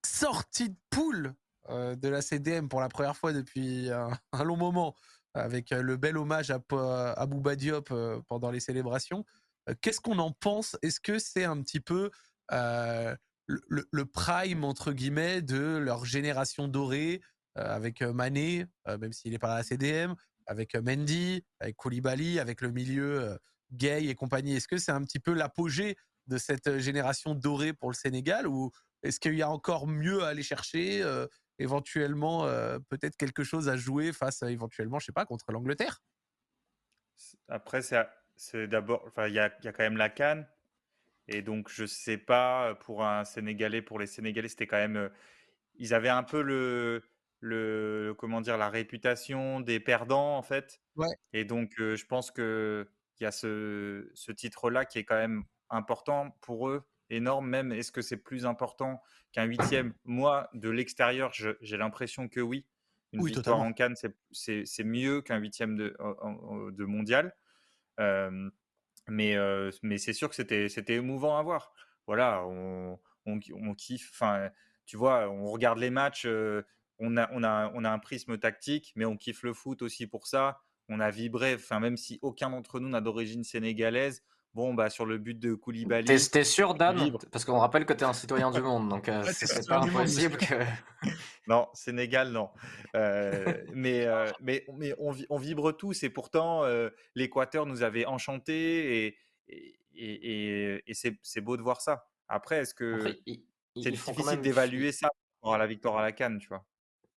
sortie de poule euh, de la CDM pour la première fois depuis *laughs* un, long moment, avec euh, le bel hommage à, à Bouba Diop euh, pendant les célébrations. Qu'est-ce qu'on en pense? Est-ce que c'est un petit peu le, prime, entre guillemets, de leur génération dorée, avec Mané, même s'il n'est pas à la CDM, avec Mendy, avec Koulibaly, avec le milieu gay et compagnie? Est-ce que c'est un petit peu l'apogée de cette génération dorée pour le Sénégal ou est-ce qu'il y a encore mieux à aller chercher éventuellement peut-être quelque chose à jouer face à éventuellement je sais pas contre l'Angleterre? Après c'est d'abord enfin il y a, quand même la Cannes. Et donc je sais pas pour un Sénégalais pour les Sénégalais c'était quand même ils avaient un peu le le comment dire la réputation des perdants en fait. Et donc je pense que il y a ce, ce titre là qui est quand même important pour eux, énorme même. Est-ce que c'est plus important qu'un huitième? Moi, de l'extérieur, j'ai l'impression que oui. Une victoire en Cannes, c'est mieux qu'un huitième de, de mondial. mais mais c'est sûr que c'était émouvant à voir. Voilà, on, on, kiffe. Enfin, tu vois, on regarde les matchs. on, a, on, a, on a un prisme tactique, mais on kiffe le foot aussi pour ça. On a vibré. Enfin, même si aucun d'entre nous n'a d'origine sénégalaise, Bon, bah, sur le but de Koulibaly. T'es sûr, Dan Parce qu'on rappelle que tu es un citoyen du monde, donc euh, c'est pas impossible que. *laughs* non, Sénégal, non. Euh, mais, euh, mais, mais on, on, vibre tous, et pourtant, l'Équateur nous avait enchantés, et, et, et, c'est beau de voir ça. Après, est-ce que c'est difficile d'évaluer ça pour la victoire à la Cannes, tu vois?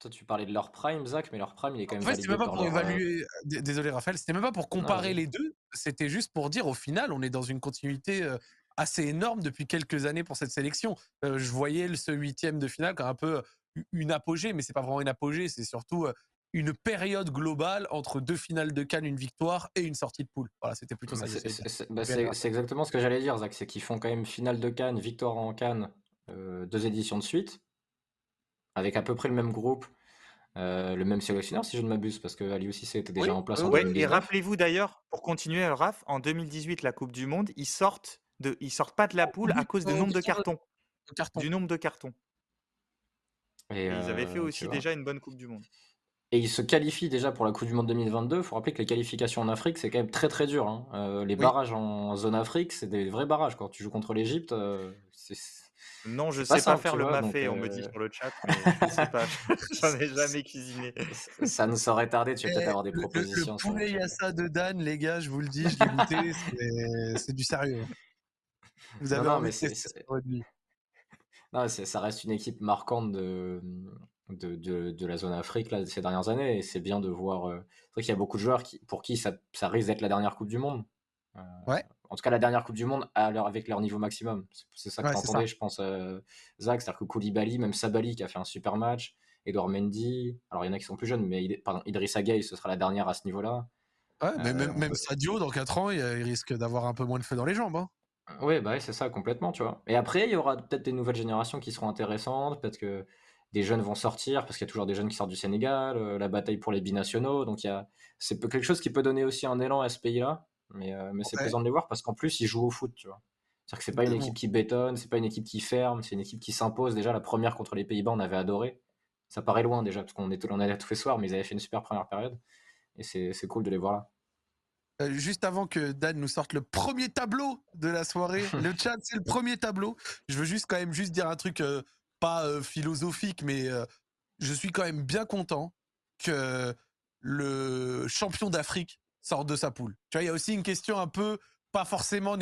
Toi, tu parlais de leur prime, Zach, mais leur prime, il est quand même. En fait, c'était même pas pour évaluer. Désolé, Raphaël, c'était même pas pour comparer les deux. C'était juste pour dire, au final, on est dans une continuité assez énorme depuis quelques années pour cette sélection. je voyais ce huitième de finale comme un peu une apogée, mais c'est pas vraiment une apogée, c'est surtout une période globale entre deux finales de Cannes, une victoire et une sortie de poule. Voilà, c'était plutôt ça. Bah, c'est exactement ce que j'allais dire, Zach, c'est qu'ils font quand même finale de Cannes, victoire en Cannes, deux éditions de suite avec à peu près le même groupe, euh, le même sélectionneur, si je ne m'abuse, parce que Ali aussi était déjà en place en Et rappelez-vous d'ailleurs, pour continuer, Raph, en 2018, la Coupe du Monde, ils sortent de, ils sortent pas de la poule à cause du nombre de cartons, du nombre de cartons. Et, ils avaient fait euh, aussi déjà une bonne Coupe du Monde. Et ils se qualifient déjà pour la Coupe du Monde 2022. Il faut rappeler que les qualifications en Afrique, c'est quand même très très dur. Hein. Euh, les barrages en zone Afrique, c'est des vrais barrages. Quand tu joues contre l'Égypte, c'est non, je sais pas, faire le mafé, on me dit sur le chat, *laughs* mais je sais pas, *laughs* j'en ai jamais cuisiné. Ça nous saurait tarder, tu vas peut-être avoir des propositions. Le, poulet yassa de Dan, les gars, je vous le dis, je l'ai goûté, c'est du sérieux. Vous avez non, mais c'est non, ça reste une équipe marquante de, de, de, la zone Afrique là, ces dernières années, et c'est bien de voir. Euh, c'est vrai qu'il y a beaucoup de joueurs qui, pour qui ça, ça risque d'être la dernière Coupe du Monde. Euh, ouais en tout cas la dernière Coupe du Monde à leur, avec leur niveau maximum. C'est ça que entendais, je pense, euh, Zach. C'est-à-dire que Koulibaly, même Sabali qui a fait un super match, Edouard Mendy, alors il y en a qui sont plus jeunes, mais pardon, Idrissa Gueye, ce sera la dernière à ce niveau-là. Ouais, mais même, euh, Sadio, dans 4 ans, il, risque d'avoir un peu moins de feu dans les jambes. Hein. Oui, bah c'est ça, complètement, tu vois. Et après, il y aura peut-être des nouvelles générations qui seront intéressantes, peut-être que des jeunes vont sortir, parce qu'il y a toujours des jeunes qui sortent du Sénégal, la bataille pour les binationaux. Donc, c'est quelque chose qui peut donner aussi un élan à ce pays-là. Mais, mais c'est plaisant de les voir parce qu'en plus, ils jouent au foot, tu vois. C'est-à-dire que c'est pas une équipe qui bétonne, c'est pas une équipe qui ferme, c'est une équipe qui s'impose. Déjà, la première contre les Pays-Bas, on avait adoré. Ça paraît loin déjà, parce qu'on on allait tous les soirs, mais ils avaient fait une super première période. Et c'est cool de les voir là. Euh, juste avant que Dan nous sorte le premier tableau de la soirée, *laughs* le chat, c'est le premier tableau. Je veux juste quand même juste dire un truc euh, pas euh, philosophique, mais je suis quand même bien content que le champion d'Afrique sorte de sa poule. Tu vois, il y a aussi une question un peu pas forcément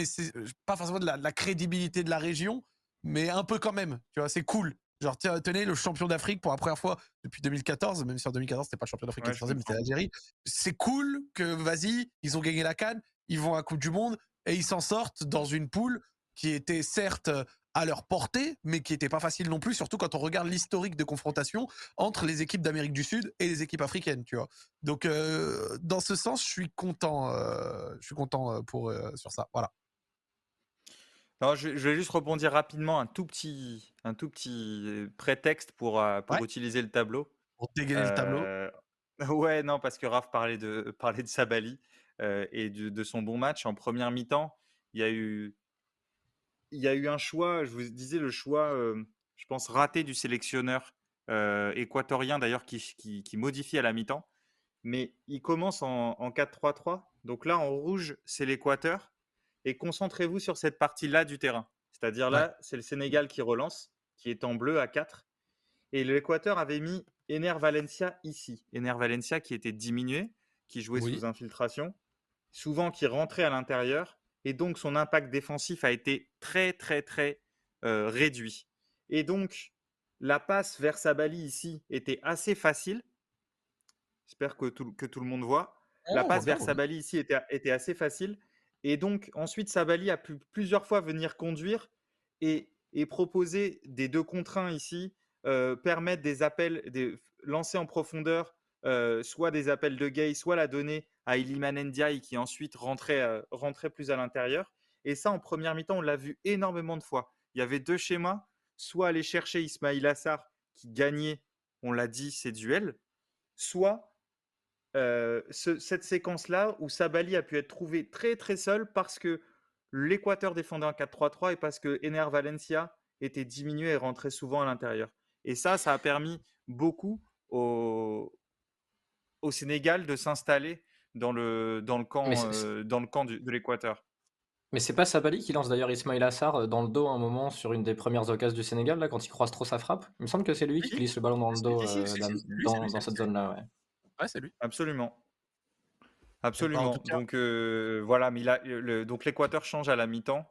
pas forcément de la, crédibilité de la région, mais un peu quand même. Tu vois, c'est cool. Genre, tiens, tenez, le champion d'Afrique pour la première fois depuis 2014, même si en 2014, c'était pas le champion d'Afrique qui mais c'était l'Algérie. C'est cool que, vas-y, ils ont gagné la Cannes, ils vont à Coupe du Monde et ils s'en sortent dans une poule qui était certes à leur portée, mais qui n'était pas facile non plus, surtout quand on regarde l'historique de confrontation entre les équipes d'Amérique du Sud et les équipes africaines, tu vois. Donc, euh, dans ce sens, je suis content, euh, je suis content euh, pour, sur ça. Voilà. je, vais juste rebondir rapidement un tout petit, un tout petit prétexte pour, pour utiliser le tableau. Pour dégainer le tableau. Ouais, non, parce que Raph parlait de, parlait de Sabali et de, de, son bon match en première mi-temps. Il y a eu il y a eu un choix, je vous disais le choix, je pense, raté du sélectionneur équatorien d'ailleurs qui, qui, modifie à la mi-temps. Mais il commence en, 4-3-3. Donc là, en rouge, c'est l'Équateur. Et concentrez-vous sur cette partie-là du terrain. C'est-à-dire là, c'est le Sénégal qui relance, qui est en bleu à 4. Et l'Équateur avait mis Ener Valencia ici. Ener Valencia qui était diminué, qui jouait sous infiltration, souvent qui rentrait à l'intérieur et donc son impact défensif a été très très très euh, réduit. Et donc la passe vers Sabali ici était assez facile. J'espère que tout, que tout le monde voit. la passe vers Sabali ici était, était assez facile. Et donc ensuite Sabali a pu plusieurs fois venir conduire et, et proposer des deux contre 1 ici, euh, permettre des appels, des, lancer en profondeur, euh, soit des appels de gay, soit la donner à Iliman qui ensuite rentrait, euh, rentrait plus à l'intérieur. Et ça, en première mi-temps, on l'a vu énormément de fois. Il y avait deux schémas, soit aller chercher Ismail Assar qui gagnait, on l'a dit, ses duels, soit euh, cette séquence-là où Sabali a pu être trouvé très très seul parce que l'Équateur défendait un 4-3-3 et parce que Ener Valencia était diminué et rentrait souvent à l'intérieur. Et ça, ça a permis beaucoup au, au Sénégal de s'installer dans le, dans le camp, euh, dans le camp de l'Équateur. Mais c'est pas Sabali qui lance d'ailleurs Ismail Assar euh, dans le dos un moment sur une des premières occasions du Sénégal, là, quand il croise trop sa frappe? Il me semble que c'est lui qui glisse le ballon dans le dos euh, dans, cette zone-là. Ouais, ouais c'est lui. Absolument. Absolument. Donc voilà, mais le, donc l'Équateur change à la mi-temps.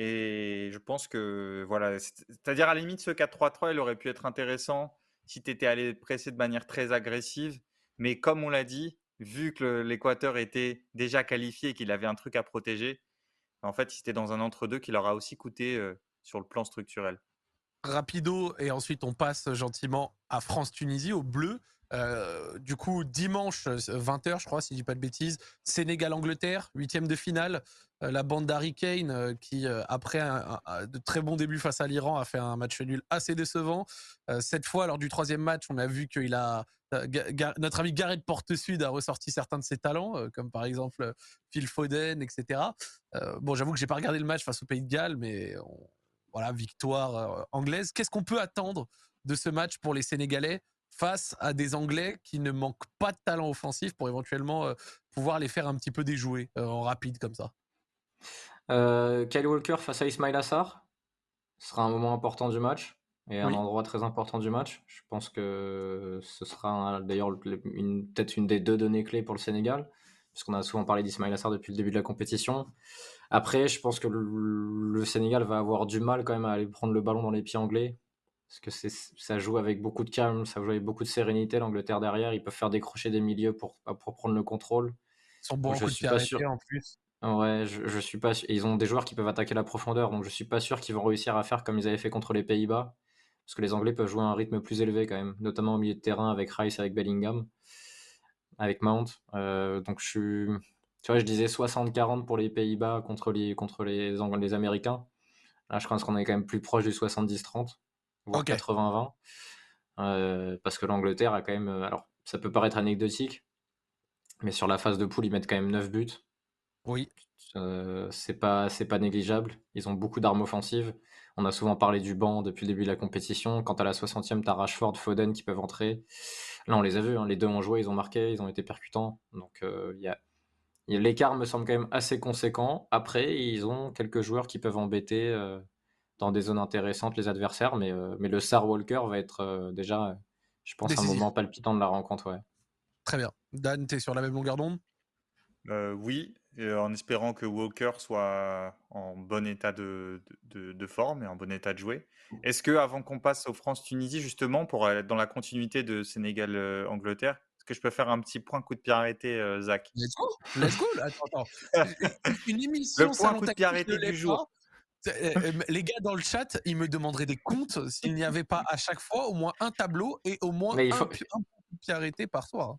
Et je pense que voilà, c'est-à-dire à la limite ce 4-3-3, il aurait pu être intéressant si tu étais allé presser de manière très agressive. Mais comme on l'a dit, vu que l'Équateur était déjà qualifié et qu'il avait un truc à protéger, en fait, c'était dans un entre-deux qui leur a aussi coûté sur le plan structurel. Rapido, et ensuite on passe gentiment à France-Tunisie, au bleu. Euh, du coup, dimanche, 20h, euh, je crois, si je dis pas de bêtises, Sénégal-Angleterre, huitième de finale. La bande d'Harry Kane, qui, après un, de très bons débuts face à l'Iran, a fait un match nul assez décevant. cette fois, lors du troisième match, on a vu a notre ami Gareth Porte-Sud a ressorti certains de ses talents, euh, comme par exemple euh, Phil Foden, etc. Euh, bon, j'avoue que j'ai pas regardé le match face au Pays de Galles, mais voilà, victoire anglaise. Qu'est-ce qu'on peut attendre de ce match pour les Sénégalais face à des Anglais qui ne manquent pas de talent offensif pour éventuellement pouvoir les faire un petit peu déjouer en rapide comme ça? Kyle Walker face à Ismail Assar, ce sera un moment important du match et un endroit très important du match. Je pense que ce sera d'ailleurs peut-être une des deux données clés pour le Sénégal, puisqu'on a souvent parlé d'Ismail Assar depuis le début de la compétition. Après, je pense que le, Sénégal va avoir du mal quand même à aller prendre le ballon dans les pieds anglais, parce que ça joue avec beaucoup de calme, ça joue avec beaucoup de sérénité. L'Angleterre derrière, ils peuvent faire décrocher des milieux pour, pour prendre le contrôle. Ils sont bons je suis pas sûr. en plus. Ouais, je, je suis pas. Ils ont des joueurs qui peuvent attaquer la profondeur, donc je suis pas sûr qu'ils vont réussir à faire comme ils avaient fait contre les Pays-Bas parce que les Anglais peuvent jouer à un rythme plus élevé quand même, notamment au milieu de terrain avec Rice, avec Bellingham, avec Mount. Euh, donc je suis, tu vois, je disais 60-40 pour les Pays-Bas contre les, contre les, les Américains. Là, je pense qu'on est quand même plus proche du 70-30, voire 80-20. parce que l'Angleterre a quand même. alors, ça peut paraître anecdotique, mais sur la phase de poule, ils mettent quand même 9 buts. Oui. c'est pas, c'est pas négligeable. Ils ont beaucoup d'armes offensives. On a souvent parlé du banc depuis le début de la compétition. Quand à la 60e, tu as Rashford, Foden qui peuvent entrer. Là, on les a vus. Hein. Les deux ont joué, ils ont marqué, ils ont été percutants. Donc, il y a L'écart me semble quand même assez conséquent. Après, ils ont quelques joueurs qui peuvent embêter euh, dans des zones intéressantes les adversaires, mais, euh, mais le Sar Walker va être euh, déjà, je pense, un moment palpitant de la rencontre. Ouais. Très bien. Dan, tu es sur la même longueur d'onde? Oui, en espérant que Walker soit en bon état de, de, forme et en bon état de jouer. Est-ce que avant qu'on passe au France-Tunisie, justement, pour être dans la continuité de Sénégal-Angleterre, que je peux faire un petit point coup de pied arrêté, euh, Zach? Let's go, let's go. Attends, attends. *laughs* Une émission Le point coup de pied arrêté du jour. Euh, euh, les gars dans le chat, ils me demanderaient des comptes s'il n'y avait pas à chaque fois au moins un tableau et au moins un, coup de pied arrêté par soir.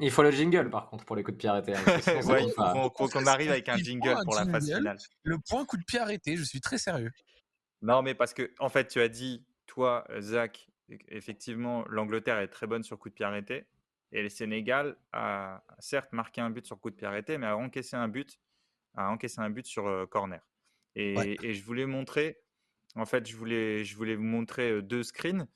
Il faut le jingle par contre pour les coups de pied arrêtés. Hein, il *laughs* faut, qu'on arrive avec un jingle pour la phase finale. Le point coup de pied arrêté, je suis très sérieux. Non, mais parce que en fait, tu as dit, toi, Zach, effectivement, l'Angleterre est très bonne sur coup de pied arrêté. Et le Sénégal a certes marqué un but sur coup de pied arrêté, mais a encaissé un but, a encaissé un but sur corner. Et, je voulais montrer, en fait, je voulais, je voulais vous montrer deux screens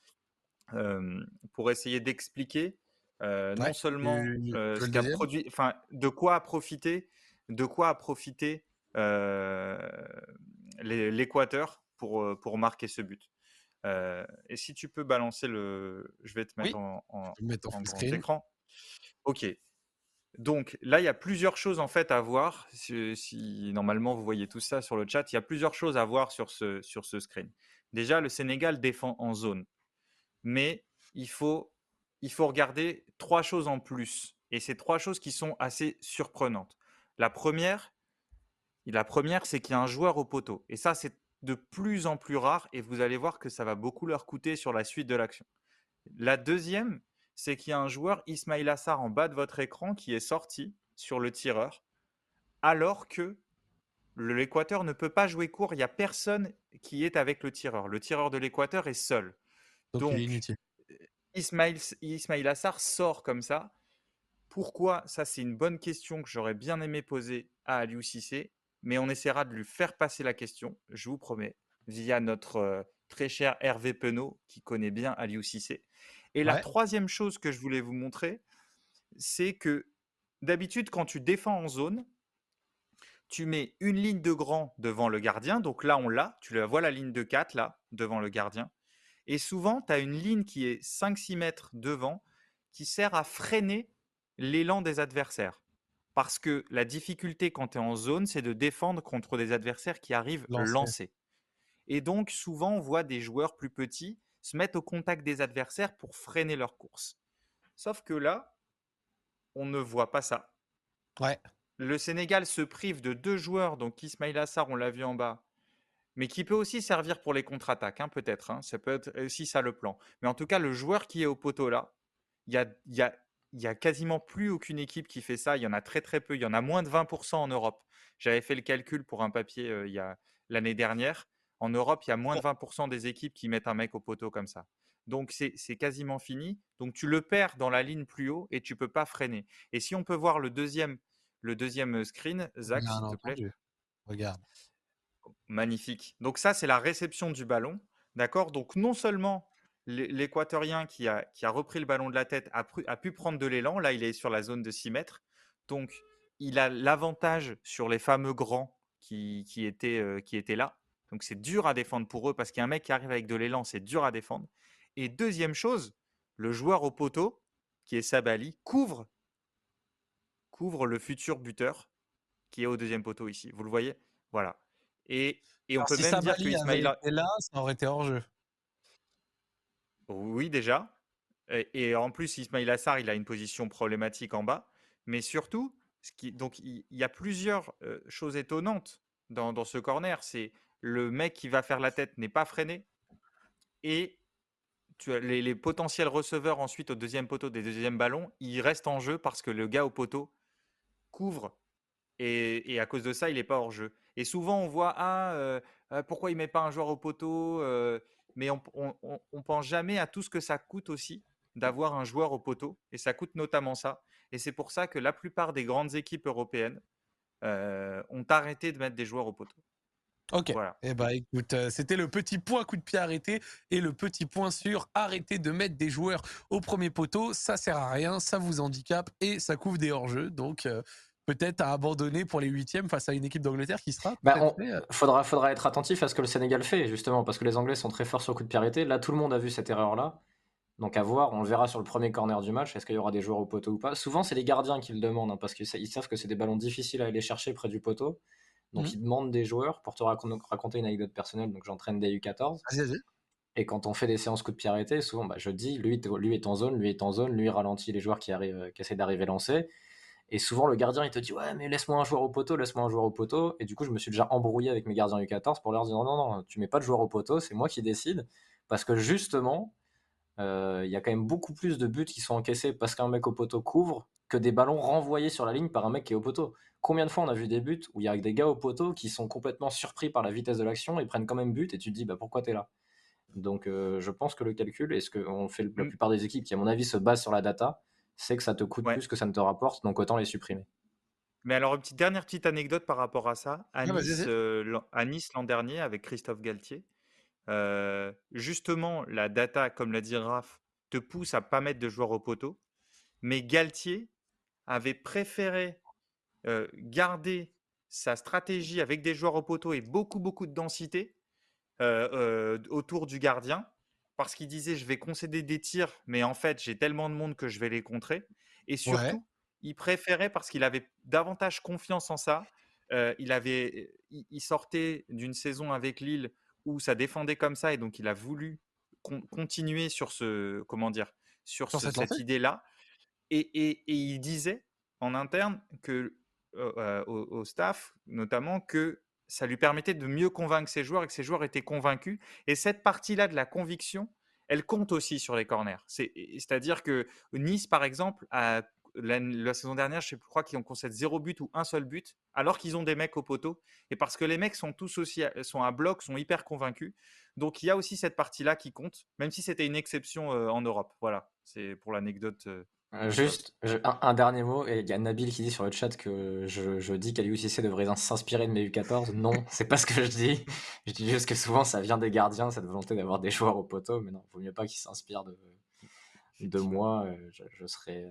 pour essayer d'expliquer non seulement ce qu'a produit, enfin, de quoi a profité, de quoi a profité l'Équateur pour, pour marquer ce but? Et si tu peux balancer le. Je vais te mettre en, en, grand écran. Ok. Donc là, il y a plusieurs choses en fait à voir. Si, normalement vous voyez tout ça sur le chat, il y a plusieurs choses à voir sur ce, sur ce screen. Déjà, le Sénégal défend en zone. Mais il faut, il faut regarder trois choses en plus. Et ces trois choses qui sont assez surprenantes. La première, la première c'est qu'il y a un joueur au poteau. Et ça, c'est de plus en plus rare et vous allez voir que ça va beaucoup leur coûter sur la suite de l'action. La deuxième, c'est qu'il y a un joueur, Ismail Assar, en bas de votre écran, qui est sorti sur le tireur, alors que l'Équateur ne peut pas jouer court. Il n'y a personne qui est avec le tireur. Le tireur de l'Équateur est seul. Donc, Ismail, Ismail Assar sort comme ça. Pourquoi? Ça, c'est une bonne question que j'aurais bien aimé poser à Aliou Cissé mais on essaiera de lui faire passer la question, je vous promets, via notre très cher Hervé Penaud, qui connaît bien Aliou Cissé. Et la troisième chose que je voulais vous montrer, c'est que d'habitude, quand tu défends en zone, tu mets une ligne de grand devant le gardien. Donc là, on l'a. Tu la vois la ligne de 4 là, devant le gardien. Et souvent, tu as une ligne qui est 5-6 mètres devant qui sert à freiner l'élan des adversaires. Parce que la difficulté quand tu es en zone, c'est de défendre contre des adversaires qui arrivent lancés. Et donc, souvent, on voit des joueurs plus petits se mettre au contact des adversaires pour freiner leur course. Sauf que là, on ne voit pas ça. Ouais. Le Sénégal se prive de deux joueurs, donc Ismail Assar, on l'a vu en bas, mais qui peut aussi servir pour les contre-attaques, hein, peut-être. Hein. ça peut être aussi ça le plan. Mais en tout cas, le joueur qui est au poteau là, il y a, y a il y a quasiment plus aucune équipe qui fait ça. Il y en a très très peu. Il y en a moins de 20% en Europe. J'avais fait le calcul pour un papier il y a l'année dernière. En Europe, il y a moins de 20% des équipes qui mettent un mec au poteau comme ça. Donc c'est quasiment fini. Donc tu le perds dans la ligne plus haut et tu peux pas freiner. Et si on peut voir le deuxième, le deuxième screen, Zach, s'il te plaît? Regarde. Magnifique. Donc ça, c'est la réception du ballon. D'accord? Donc non seulement l'équatorien qui a, qui a repris le ballon de la tête a, pu prendre de l'élan. Là, il est sur la zone de 6 mètres. Donc, il a l'avantage sur les fameux grands qui, qui, étaient, euh, qui étaient là. Donc, c'est dur à défendre pour eux parce qu'il y a un mec qui arrive avec de l'élan, c'est dur à défendre. Et deuxième chose, le joueur au poteau, qui est Sabali, couvre, couvre le futur buteur qui est au deuxième poteau ici. Vous le voyez? Voilà. Et, et on peut même dire que Ismail... là, ça aurait été hors jeu. Oui, déjà. Et, en plus, Ismail Assar, il a une position problématique en bas. Mais surtout, ce qui, donc il, y a plusieurs choses étonnantes dans, ce corner. C'est le mec qui va faire la tête n'est pas freiné. Et tu as les, potentiels receveurs ensuite au deuxième poteau des deuxièmes ballons, ils restent en jeu parce que le gars au poteau couvre. Et, à cause de ça, il n'est pas hors jeu. Et souvent, on voit, ah, pourquoi il met pas un joueur au poteau mais on, on, pense jamais à tout ce que ça coûte aussi d'avoir un joueur au poteau, et ça coûte notamment ça. Et c'est pour ça que la plupart des grandes équipes européennes euh, ont arrêté de mettre des joueurs au poteau. Ok. Voilà. Eh ben, écoute, euh, c'était le petit point coup de pied arrêté et le petit point sur arrêter de mettre des joueurs au premier poteau. Ça sert à rien, ça vous handicape et ça couvre des hors-jeux. Donc, euh, peut-être à abandonner pour les huitièmes face à une équipe d'Angleterre qui sera. Bah, faudra, faudra être attentif à ce que le Sénégal fait, justement, parce que les Anglais sont très forts sur le coup de pied arrêté. Là, tout le monde a vu cette erreur-là. Donc à voir, on le verra sur le premier corner du match, est-ce qu'il y aura des joueurs au poteau ou pas? Souvent c'est les gardiens qui le demandent, hein, parce qu'ils savent que c'est des ballons difficiles à aller chercher près du poteau. Donc mmh. ils demandent des joueurs pour te raconter une anecdote personnelle. Donc j'entraîne des U14. Et quand on fait des séances coup de pied arrêté, souvent bah, je dis lui, lui est en zone, lui est en zone, lui ralentit les joueurs qui, arrivent, euh, qui essaient d'arriver lancés. Et souvent le gardien il te dit ouais mais laisse-moi un joueur au poteau, laisse-moi un joueur au poteau. Et du coup je me suis déjà embrouillé avec mes gardiens U14 pour leur dire non non non tu mets pas de joueur au poteau, c'est moi qui décide. Parce que justement euh, il y a quand même beaucoup plus de buts qui sont encaissés parce qu'un mec au poteau couvre que des ballons renvoyés sur la ligne par un mec qui est au poteau. Combien de fois on a vu des buts où il y a des gars au poteau qui sont complètement surpris par la vitesse de l'action et prennent quand même but et tu te dis bah, pourquoi tu es là? Donc euh, je pense que le calcul, et ce qu'on fait la mm. plupart des équipes qui à mon avis se basent sur la data, c'est que ça te coûte plus que ça ne te rapporte, donc autant les supprimer. Mais alors, une petite dernière petite anecdote par rapport à ça. À euh, à nice l'an dernier, avec Christophe Galtier, justement, la data, comme l'a dit Raph, te pousse à pas mettre de joueurs au poteau. Mais Galtier avait préféré garder sa stratégie avec des joueurs au poteau et beaucoup, beaucoup de densité autour du gardien parce qu'il disait je vais concéder des tirs, mais en fait j'ai tellement de monde que je vais les contrer. Et surtout, il préférait parce qu'il avait davantage confiance en ça. il avait, il sortait d'une saison avec Lille où ça défendait comme ça et donc il a voulu continuer sur ce comment dire sur, cette, idée-là et, il disait en interne que au, staff notamment que ça lui permettait de mieux convaincre ses joueurs et que ses joueurs étaient convaincus et cette partie-là de la conviction elle compte aussi sur les corners. C'est-à-dire que Nice, par exemple, la, saison dernière, je crois qu'ils ont concédé zéro but ou un seul but, alors qu'ils ont des mecs au poteau. Et parce que les mecs sont tous aussi, sont à bloc, sont hyper convaincus. Donc il y a aussi cette partie-là qui compte, même si c'était une exception euh, en Europe. Voilà, c'est pour l'anecdote. Euh, euh, juste un, dernier mot, et il y a Nabil qui dit sur le chat que je, je dis qu'Aliou Cissé devrait s'inspirer de mes U14. Non, *laughs* c'est pas ce que je dis. Je dis juste que souvent ça vient des gardiens, cette volonté d'avoir des joueurs au poteau, mais non, vaut mieux pas qu'ils s'inspirent de, de moi. Je, je serais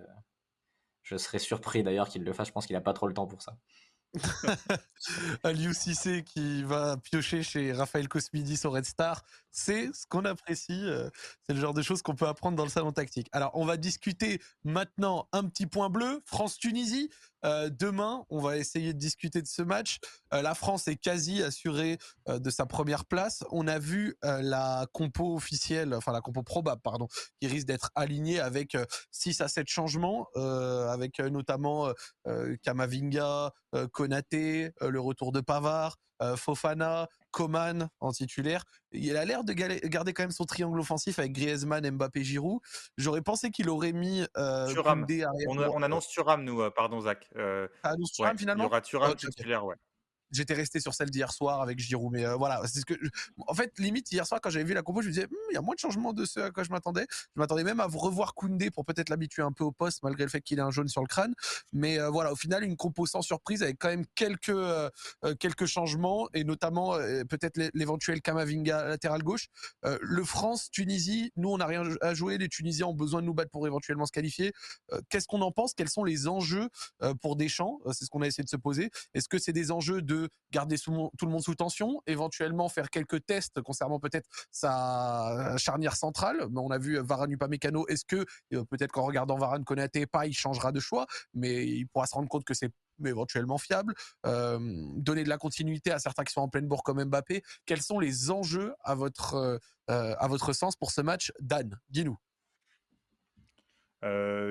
je serais surpris d'ailleurs qu'il le fasse. Je pense qu'il n'a pas trop le temps pour ça. *laughs* Aliou Cissé qui va piocher chez Raphaël Cosmidis au Red Star, c'est ce qu'on apprécie. Euh, c'est le genre de choses qu'on peut apprendre dans le salon tactique. Alors, on va discuter maintenant un petit point bleu, France-Tunisie. Euh, demain, on va essayer de discuter de ce match. Euh, la France est quasi assurée de sa première place. On a vu la compo officielle, enfin la compo probable, pardon, qui risque d'être alignée avec 6 à 7 changements, avec notamment Kamavinga, Konaté, le retour de Pavard, Fofana, Coman en titulaire. Il a l'air de garder quand même son triangle offensif avec Griezmann, Mbappé, Giroud. J'aurais pensé qu'il aurait mis euh, On, annonce Thuram, nous, euh, pardon Zach. Euh, annonce Thuram finalement. Il y aura Thuram titulaire, ouais. J'étais resté sur celle d'hier soir avec Giroud, mais euh, voilà, c'est ce que. En fait, limite hier soir quand j'avais vu la compo, je me disais, hum, il y a moins de changements de ce à quoi je m'attendais. Je m'attendais même à revoir Koundé pour peut-être l'habituer un peu au poste, malgré le fait qu'il ait un jaune sur le crâne. Mais euh, voilà, au final, une compo sans surprise avec quand même quelques euh, quelques changements et notamment peut-être l'éventuel Kamavinga latéral gauche. le France Tunisie, nous on n'a rien à jouer. Les Tunisiens ont besoin de nous battre pour éventuellement se qualifier. Qu'est-ce qu'on en pense? Quels sont les enjeux pour Deschamps? C'est ce qu'on a essayé de se poser. Est-ce que c'est des enjeux de garder tout le monde sous tension, éventuellement faire quelques tests concernant peut-être sa charnière centrale. On a vu Varane Upamecano. Est-ce que euh, peut-être qu'en regardant Varane Konaté pas, il changera de choix, mais il pourra se rendre compte que c'est éventuellement fiable. Euh, donner de la continuité à certains qui sont en pleine bourre comme Mbappé. Quels sont les enjeux à votre euh, à votre sens pour ce match, Dan? Dis-nous.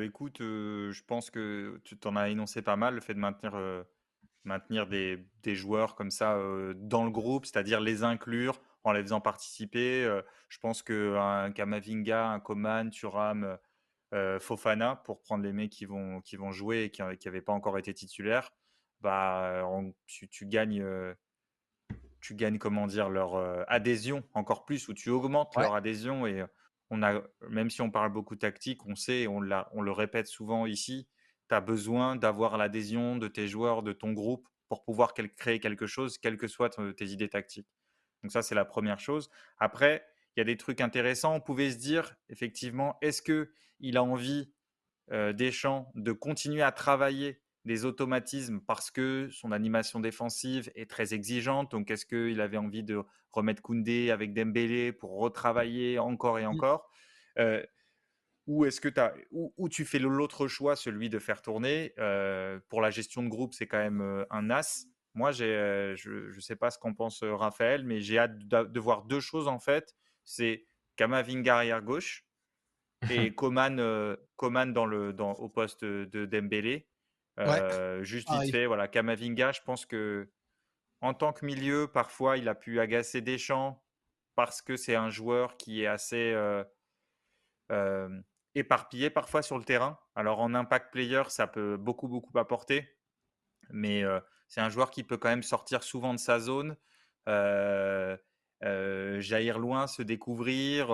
écoute, je pense que tu t'en as énoncé pas mal, le fait de maintenir maintenir des, joueurs comme ça dans le groupe, c'est-à-dire les inclure en les faisant participer. je pense qu'un Kamavinga, un Coman, Thuram, Fofana, pour prendre les mecs qui vont, qui vont jouer et qui n'avaient pas encore été titulaires, bah, tu, gagnes, tu gagnes, comment dire, leur adhésion encore plus, ou tu augmentes leur adhésion. Et on a, même si on parle beaucoup tactique, on sait, on, on le répète souvent ici, tu as besoin d'avoir l'adhésion de tes joueurs, de ton groupe, pour pouvoir créer quelque chose, quelles que soient tes idées tactiques. Donc ça, c'est la première chose. Après, il y a des trucs intéressants. On pouvait se dire, effectivement, est-ce qu'il a envie, euh, Deschamps, de continuer à travailler des automatismes parce que son animation défensive est très exigeante? Donc, est-ce qu'il avait envie de remettre Koundé avec Dembélé pour retravailler encore et mmh. encore? Euh, Ou est-ce que as, ou, tu fais l'autre choix, celui de faire tourner? Euh, Pour la gestion de groupe, c'est quand même euh, un as. Moi, je ne sais pas ce qu'en pense Raphaël, mais j'ai hâte de, voir deux choses en fait. C'est Kamavinga arrière gauche et *laughs* Coman, Coman dans le, dans, au poste de Dembélé. Euh, juste vite fait, voilà, Kamavinga, je pense que en tant que milieu, parfois, il a pu agacer Deschamps parce que c'est un joueur qui est assez euh, euh, éparpillé parfois sur le terrain. Alors en impact player, ça peut beaucoup, beaucoup apporter, mais c'est un joueur qui peut quand même sortir souvent de sa zone, jaillir loin, se découvrir,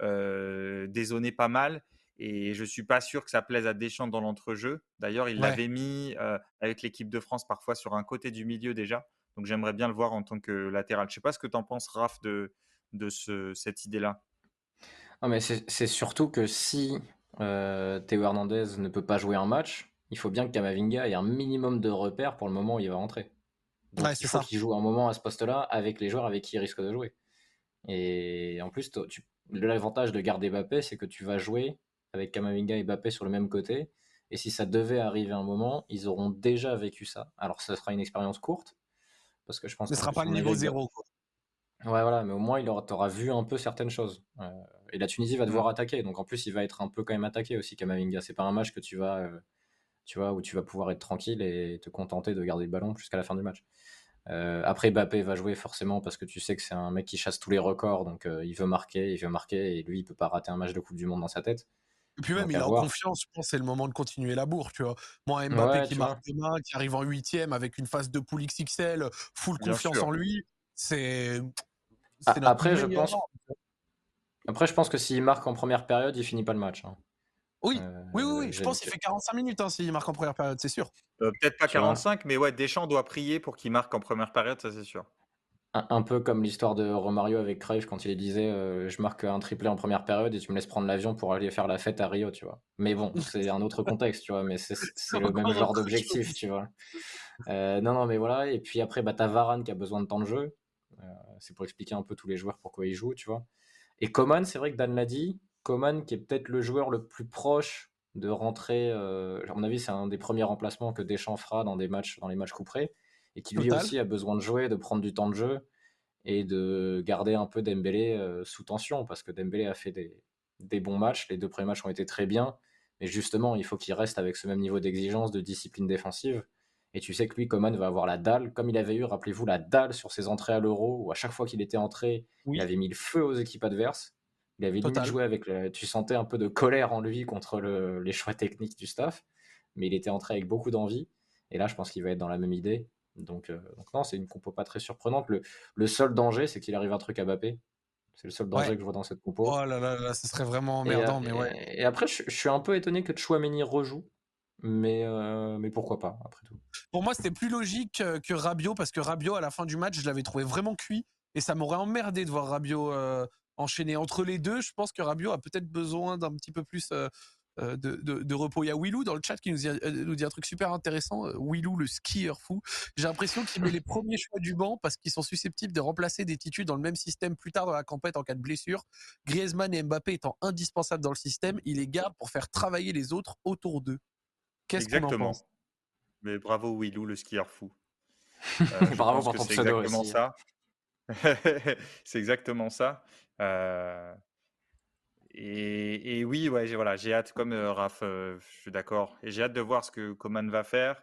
dézoner pas mal. Et je ne suis pas sûr que ça plaise à Deschamps dans l'entrejeu. D'ailleurs, il l'avait mis avec l'équipe de France parfois sur un côté du milieu déjà. Donc j'aimerais bien le voir en tant que latéral. Je ne sais pas ce que tu en penses, Raph, de, de ce, cette idée-là. Non, mais c'est surtout que si Théo Hernandez ne peut pas jouer un match, il faut bien que Kamavinga ait un minimum de repères pour le moment où il va rentrer. Donc il faut qu'il joue un moment à ce poste-là avec les joueurs avec qui il risque de jouer. Et en plus, l'avantage de garder Mbappé, c'est que tu vas jouer avec Kamavinga et Mbappé sur le même côté. Et si ça devait arriver un moment, ils auront déjà vécu ça. Alors, ce sera une expérience courte, parce que je pense. Ce ne sera pas le niveau zéro. Ouais, voilà, mais au moins, il aura, vu un peu certaines choses. Euh, et la Tunisie va devoir mm. attaquer, donc en plus, il va être un peu quand même attaqué aussi, Kamavinga. C'est pas un match que tu vas, euh, tu vois, où tu vas pouvoir être tranquille et te contenter de garder le ballon jusqu'à la fin du match. Euh, après, Mbappé va jouer forcément parce que tu sais que c'est un mec qui chasse tous les records, donc il veut marquer, il veut marquer, et lui, il peut pas rater un match de Coupe du Monde dans sa tête. Et puis même, il est en confiance, je pense, c'est le moment de continuer la bourre, tu vois. Moi, Mbappé qui marque demain, qui arrive en huitième avec une phase de poule XXL, full confiance en lui, c'est. Après, je pense. Après, je pense que s'il marque en première période, il finit pas le match. Hein. Oui, oui, oui, je pense qu'il fait 45 minutes hein, s'il marque en première période, c'est sûr. Euh, peut-être pas 45, mais ouais, Deschamps doit prier pour qu'il marque en première période, ça c'est sûr. Un, peu comme l'histoire de Romario avec Cruyff quand il disait euh, je marque un triplé en première période et tu me laisses prendre l'avion pour aller faire la fête à Rio, tu vois. Mais bon, *laughs* c'est un autre contexte, tu vois, mais c'est le même genre d'objectif, tu vois. Euh, non, non, mais voilà. Et puis après, bah, t'as Varane qui a besoin de temps de jeu. Euh, c'est pour expliquer un peu tous les joueurs pourquoi ils jouent, tu vois. Et Coman, c'est vrai que Dan l'a dit, Coman qui est peut-être le joueur le plus proche de rentrer, à mon avis, c'est un des premiers remplacements que Deschamps fera dans des matchs, dans les matchs couperés et qui lui aussi a besoin de jouer, de prendre du temps de jeu et de garder un peu Dembélé euh, sous tension parce que Dembélé a fait des, bons matchs, les deux premiers matchs ont été très bien, mais justement il faut qu'il reste avec ce même niveau d'exigence, de discipline défensive. Et tu sais que lui, Coman, va avoir la dalle, comme il avait eu, rappelez-vous, la dalle sur ses entrées à l'Euro, où à chaque fois qu'il était entré, il avait mis le feu aux équipes adverses. Il avait limite joué avec. Tu sentais un peu de colère en lui contre les choix techniques du staff, mais il était entré avec beaucoup d'envie. Et là, je pense qu'il va être dans la même idée. Donc, euh, donc non, c'est une compo pas très surprenante. Le, le seul danger, c'est qu'il arrive un truc à Mbappé. C'est le seul danger que je vois dans cette compo. Oh là là, là ce serait vraiment emmerdant. Et, mais ouais. et, après, je, suis un peu étonné que Chouameni rejoue. Mais, euh, mais pourquoi pas, après tout. Pour moi, c'était plus logique que Rabiot, parce que Rabiot, à la fin du match, je l'avais trouvé vraiment cuit. Et ça m'aurait emmerdé de voir Rabiot euh, enchaîner entre les deux. Je pense que Rabiot a peut-être besoin d'un petit peu plus euh, de, repos. Il y a Willou dans le chat qui nous dit, euh, nous dit un truc super intéressant. Euh, Willou, le skieur fou. J'ai l'impression qu'il met les premiers choix du banc parce qu'ils sont susceptibles de remplacer des titus dans le même système plus tard dans la campagne en cas de blessure. Griezmann et Mbappé étant indispensables dans le système, il les garde pour faire travailler les autres autour d'eux. Qu'est-ce qu'on en pense? Mais bravo Willou, le skieur fou. *laughs* bravo pour ton pseudo exactement ça. *laughs* c'est exactement ça. Et, oui, ouais, j'ai voilà, j'ai hâte, comme euh, Raph, euh, je suis d'accord, et j'ai hâte de voir ce que Coman va faire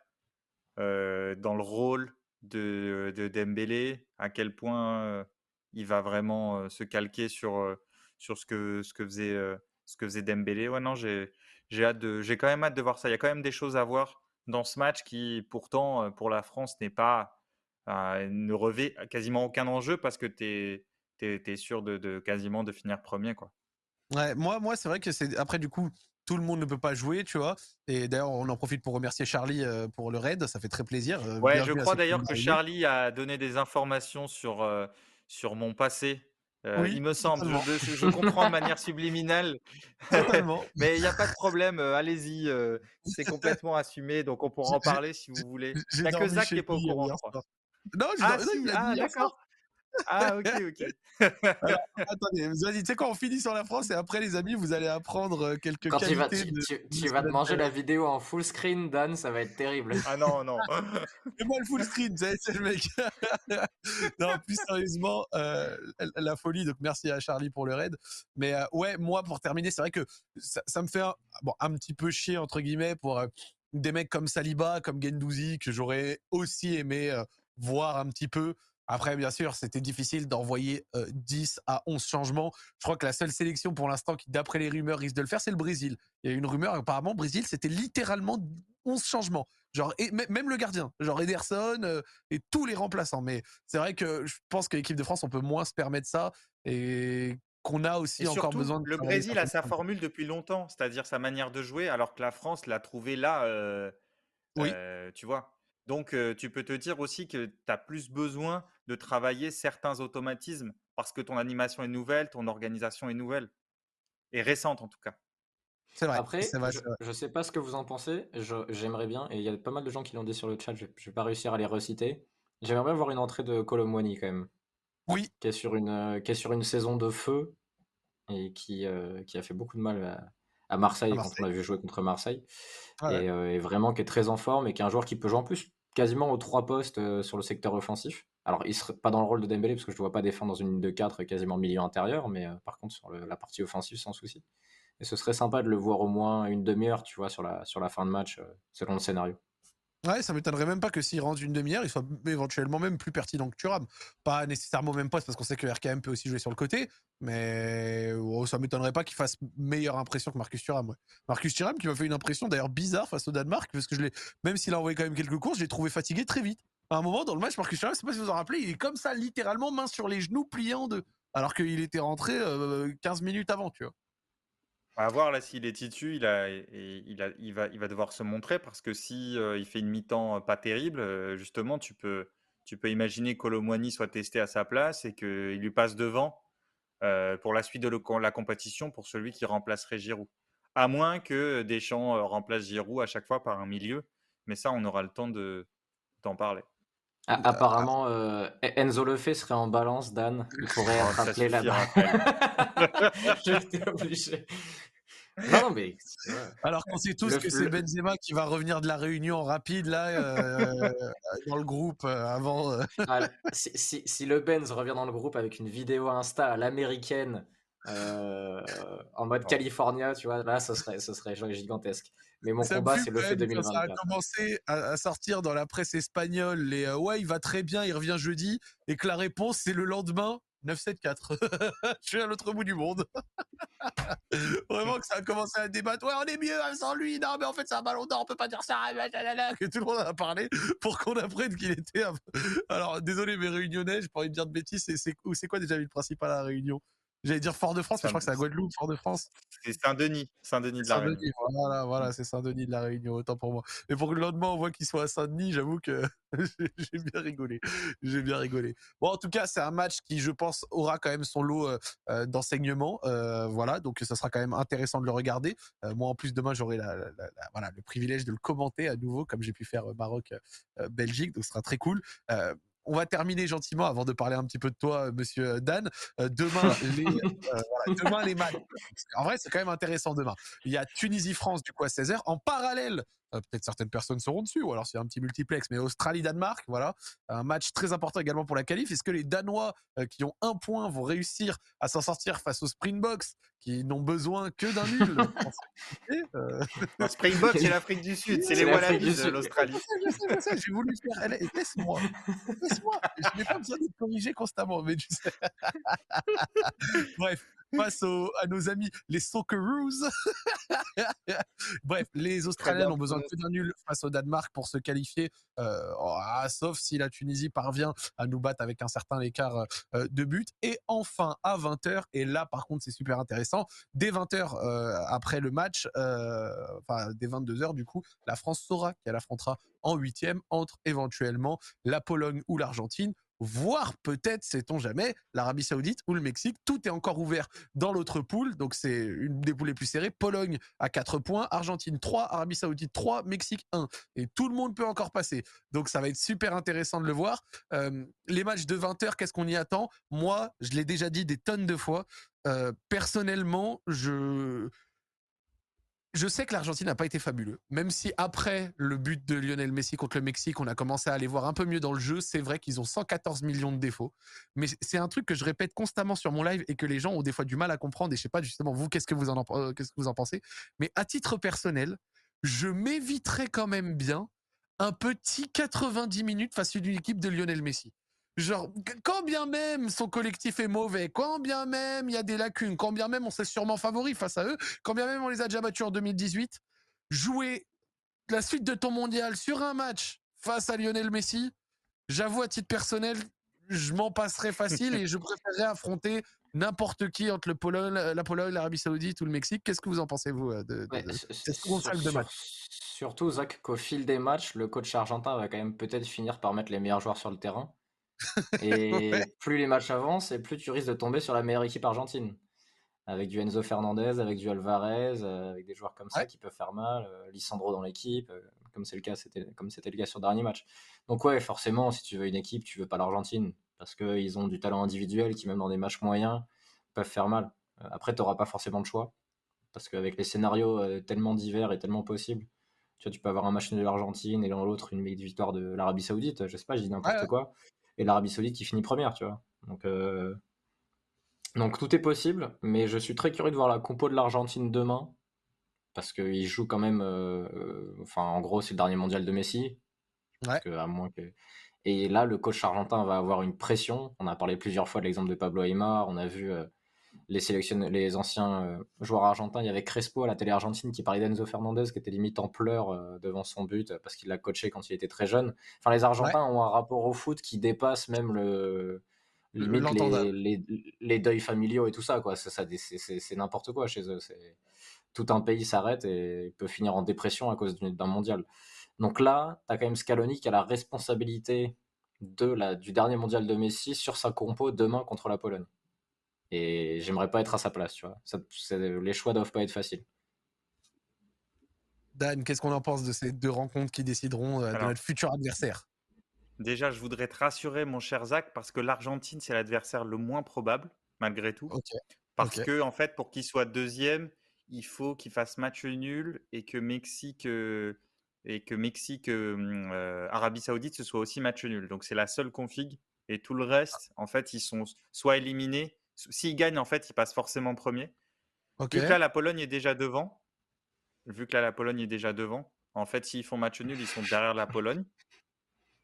euh, dans le rôle de, de, Dembélé, à quel point il va vraiment se calquer sur, sur ce, que, ce, que faisait, ce que faisait Dembélé. Ouais, non, j'ai, j'ai, hâte de, j'ai quand même hâte de voir ça. Il y a quand même des choses à voir dans ce match qui, pourtant, pour la France, n'est pas ne revêt quasiment aucun enjeu parce que tu es, sûr de, quasiment de finir premier. Quoi. Ouais, moi, moi c'est vrai que c'est après du coup tout le monde ne peut pas jouer, tu vois. Et d'ailleurs, on en profite pour remercier Charlie euh, pour le raid, ça fait très plaisir. Euh, ouais, je crois d'ailleurs que Charlie a donné des informations sur, euh, sur mon passé. Il me semble, je, *laughs* comprends de manière subliminale. *laughs* Mais il n'y a pas de problème, allez-y, *laughs* c'est complètement assumé, donc on pourra en parler si vous voulez. Il n'y a que Zach qui n'est pas au courant. Non, ah, ah d'accord. Ah, ok, ok. *laughs* attendez, vas-y, tu sais quoi, on finit sur la France et après, les amis, vous allez apprendre euh, quelques Quand tu vas, tu, vas te manger la vidéo en full screen, Dan, ça va être terrible. Ah non, non. *laughs* Fais-moi le full screen, c'est le mec. *laughs* non, plus sérieusement, euh, la folie, donc merci à Charlie pour le raid. Mais euh, ouais, moi, pour terminer, c'est vrai que ça, me fait un, bon, un petit peu chier, entre guillemets, pour des mecs comme Saliba, comme Gendouzi, que j'aurais aussi aimé voir un petit peu. Après, bien sûr, c'était difficile d'envoyer 10 à 11 changements. Je crois que la seule sélection pour l'instant qui, d'après les rumeurs, risque de le faire, c'est le Brésil. Il y a une rumeur, apparemment, Brésil, c'était littéralement 11 changements. Genre, et même le gardien, genre Ederson et tous les remplaçants. Mais c'est vrai que je pense que l'équipe de France, on peut moins se permettre ça et qu'on a aussi encore besoin de. Le Brésil a sa formule depuis longtemps, c'est-à-dire sa manière de jouer, alors que la France l'a trouvé là. oui. tu vois? Donc, tu peux te dire aussi que tu as plus besoin de travailler certains automatismes parce que ton animation est nouvelle, ton organisation est nouvelle et récente en tout cas. C'est vrai. Après, je, ne sais pas ce que vous en pensez. J'aimerais bien, et il y a pas mal de gens qui l'ont dit sur le chat. Je, ne vais pas réussir à les reciter. J'aimerais bien voir une entrée de Colomwani quand même. Oui. Qui est sur une, qui est sur une saison de feu et qui, qui a fait beaucoup de mal à, à Marseille, quand on l'a vu jouer contre Marseille. Euh, et, vraiment qui est très en forme et qui est un joueur qui peut jouer en plus quasiment aux trois postes euh, sur le secteur offensif. Alors, il serait pas dans le rôle de Dembélé parce que je ne vois pas défendre dans une ligne de 4 quasiment milieu intérieur, mais euh, par contre sur la partie offensive sans souci. Et ce serait sympa de le voir au moins une demi-heure, tu vois, sur la, sur la fin de match, selon le scénario. Ouais, ça m'étonnerait même pas que s'il rentre une demi-heure, il soit éventuellement même plus pertinent que Thuram. Pas nécessairement même poste parce qu'on sait que RKM peut aussi jouer sur le côté, mais oh, ça m'étonnerait pas qu'il fasse meilleure impression que Marcus Thuram. Marcus Thuram qui m'a fait une impression d'ailleurs bizarre face au Danemark parce que même s'il a envoyé quand même quelques courses, je l'ai trouvé fatigué très vite. À un moment dans le match, Marcus Thuram, je sais pas si vous vous en rappelez, il est comme ça littéralement main sur les genoux pliant de, alors qu'il était rentré 15 euh, minutes avant, tu vois. À voir là s'il est titu, il, a, il, a, il, va, il va devoir se montrer parce que si euh, il fait une mi-temps pas terrible, euh, justement, tu peux, tu peux imaginer qu'Olomouani soit testé à sa place et qu'il lui passe devant euh, pour la suite de la compétition pour celui qui remplacerait Giroud. À moins que Deschamps remplace Giroud à chaque fois par un milieu, mais ça, on aura le temps d'en parler. apparemment, Enzo Lefebvre serait en balance, Dan. Il pourrait *laughs* oh, là-bas. *laughs* J'étais obligé. Non, mais. Alors qu'on sait tous que c'est Benzema qui va revenir de la réunion rapide là euh, dans le groupe euh, avant. Euh. Ah, si, si, le Benz revient dans le groupe avec une vidéo Insta à l'américaine en mode California, tu vois, là, ce serait, ce serait gigantesque. Mais mon combat, c'est le fait 2024. Ça a commencé à, sortir dans la presse espagnole les ouais, il va très bien, il revient jeudi, et que la réponse c'est le lendemain. 974. *laughs* je suis à l'autre bout du monde. *laughs* Vraiment que ça a commencé à débattre. Ouais, on est mieux sans lui. Non, mais en fait, c'est un ballon d'or, on peut pas dire ça. *laughs* Que tout le monde a parlé pour qu'on apprenne qu'il était. Alors, désolé, mes réunionnais, j'ai pas envie de dire de bêtises. C'est quoi déjà le principal à la Réunion? J'allais dire Fort-de-France, mais je crois que c'est la Guadeloupe, Fort-de-France. C'est Saint-Denis. Saint-Denis de la Réunion. Voilà, voilà c'est Saint-Denis de la Réunion, autant pour moi. Mais pour que le lendemain, on voit qu'il soit à Saint-Denis, j'avoue que *laughs* j'ai bien rigolé. J'ai bien rigolé. Bon, en tout cas, c'est un match qui, je pense, aura quand même son lot euh, euh, d'enseignements. Euh, voilà, donc ça sera quand même intéressant de le regarder. moi, en plus, demain, j'aurai la, voilà, le privilège de le commenter à nouveau, comme j'ai pu faire Maroc-Belgique. donc, ce sera très cool on va terminer gentiment avant de parler un petit peu de toi, monsieur Dan. Euh, demain, *laughs* les, euh, demain, les matchs. En vrai, c'est quand même intéressant demain. Il y a Tunisie-France, du coup, à 16h. En parallèle, euh, peut-être certaines personnes seront dessus, ou alors c'est un petit multiplex, mais Australie-Danemark, voilà. Un match très important également pour la qualif. Est-ce que les Danois, qui ont un point, vont réussir à s'en sortir face aux Springboks, qui n'ont besoin que d'un nul *laughs* Springboks, c'est l'Afrique du Sud, c'est les Wallabies de l'Australie. J'ai voulu faire. Laisse-moi. Laisse-moi. Je n'ai pas besoin d'être corrigé constamment, mais tu sais. *laughs* Bref, face à nos amis les Socceroos. *laughs* Bref, les Australiens ont besoin que d'un nul face au Danemark pour se qualifier, euh, ah, sauf si la Tunisie parvient à nous battre avec un certain écart euh, de but. Et enfin, à 20h, et là par contre c'est super intéressant, dès 20h après le match, enfin dès 22h du coup, la France saura qu'elle affrontera en huitième entre éventuellement la Pologne ou l'Argentine voire peut-être, sait-on jamais, l'Arabie Saoudite ou le Mexique. Tout est encore ouvert dans l'autre poule, donc c'est une des poules les plus serrées. Pologne à 4 points, Argentine 3, Arabie Saoudite 3, Mexique 1. Et tout le monde peut encore passer. Donc ça va être super intéressant de le voir. Euh, les matchs de 20 heures, qu'est-ce qu'on y attend? Moi, je l'ai déjà dit des tonnes de fois. Euh, personnellement, je je sais que l'Argentine n'a pas été fabuleux. Même si après le but de Lionel Messi contre le Mexique, on a commencé à aller voir un peu mieux dans le jeu, c'est vrai qu'ils ont 114 millions de défauts. Mais c'est un truc que je répète constamment sur mon live et que les gens ont des fois du mal à comprendre. Et je sais pas justement vous, qu'est-ce que vous en, euh, qu'est-ce que vous en pensez Mais à titre personnel, je m'éviterais quand même bien un petit 90 minutes face à une équipe de Lionel Messi. Genre, quand bien même son collectif est mauvais, quand bien même il y a des lacunes, quand bien même on s'est sûrement favori face à eux, quand bien même on les a déjà battus en 2018, jouer la suite de ton mondial sur un match face à Lionel Messi, j'avoue à titre personnel, je m'en passerais facile et je *laughs* préférerais affronter n'importe qui entre le Pologne, la Pologne, l'Arabie Saoudite ou le Mexique. Qu'est-ce que vous en pensez, vous, euh, de, de, de match? Surtout, Zach, qu'au fil des matchs, le coach argentin va quand même peut-être finir par mettre les meilleurs joueurs sur le terrain. *laughs* Et plus les matchs avancent, et plus tu risques de tomber sur la meilleure équipe argentine. Avec du Enzo Fernandez, avec du Alvarez, euh, avec des joueurs comme ça qui peuvent faire mal, euh, Lisandro dans l'équipe, euh, comme c'est le cas, c'était comme c'était le cas sur le dernier match. Donc ouais, forcément, si tu veux une équipe, tu veux pas l'Argentine parce qu'ils ont du talent individuel qui même dans des matchs moyens peuvent faire mal. après, tu n'auras pas forcément de choix parce qu'avec les scénarios tellement divers et tellement possibles, tu vois, tu peux avoir un match de l'Argentine et dans l'autre une victoire de l'Arabie Saoudite. Je sais pas, je dis n'importe quoi et l'Arabie Saoudite qui finit première, tu vois. Donc, euh, donc tout est possible, mais je suis très curieux de voir la compo de l'Argentine demain, parce qu'il joue quand même, euh, enfin en gros c'est le dernier mondial de Messi, à moins que... Et là, le coach argentin va avoir une pression. On a parlé plusieurs fois de l'exemple de Pablo Aymar. On a vu euh, les, les anciens euh, joueurs argentins. Il y avait Crespo à la télé argentine qui parlait d'Enzo Fernandez qui était limite en pleurs euh, devant son but parce qu'il l'a coaché quand il était très jeune. Enfin, les Argentins ont un rapport au foot qui dépasse même le limite les, les, deuils familiaux et tout ça. quoi. Ça, c'est n'importe quoi chez eux. Tout un pays s'arrête et peut finir en dépression à cause d'un mondial. Donc là, tu as quand même Scaloni qui a la responsabilité de la, du dernier mondial de Messi sur sa compo demain contre la Pologne. Et j'aimerais pas être à sa place, tu vois. les choix doivent pas être faciles. Dan, qu'est-ce qu'on en pense de ces deux rencontres qui décideront euh, de notre futur adversaire? Déjà, je voudrais te rassurer, mon cher Zach, parce que l'Argentine, c'est l'adversaire le moins probable, malgré tout. Parce que, en fait, pour qu'il soit deuxième, il faut qu'il fasse match nul et que Mexique euh, et que Mexique, euh, Arabie Saoudite, ce soit aussi match nul. Donc, c'est la seule config. Et tout le reste, en fait, ils sont soit éliminés, s'ils gagnent, en fait, ils passent forcément premier. Vu que là, la Pologne est déjà devant, vu que là, la Pologne est déjà devant, en fait, s'ils font match nul, ils sont derrière la Pologne.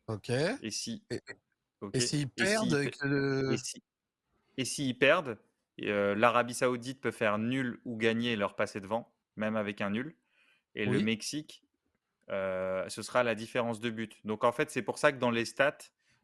Ok. Et si. Et, s'ils perdent Et s'ils perdent, l'Arabie Saoudite peut faire nul ou gagner et leur passer devant, même avec un nul. Et le Mexique, euh, ce sera la différence de but. Donc en fait, c'est pour ça que dans les stats,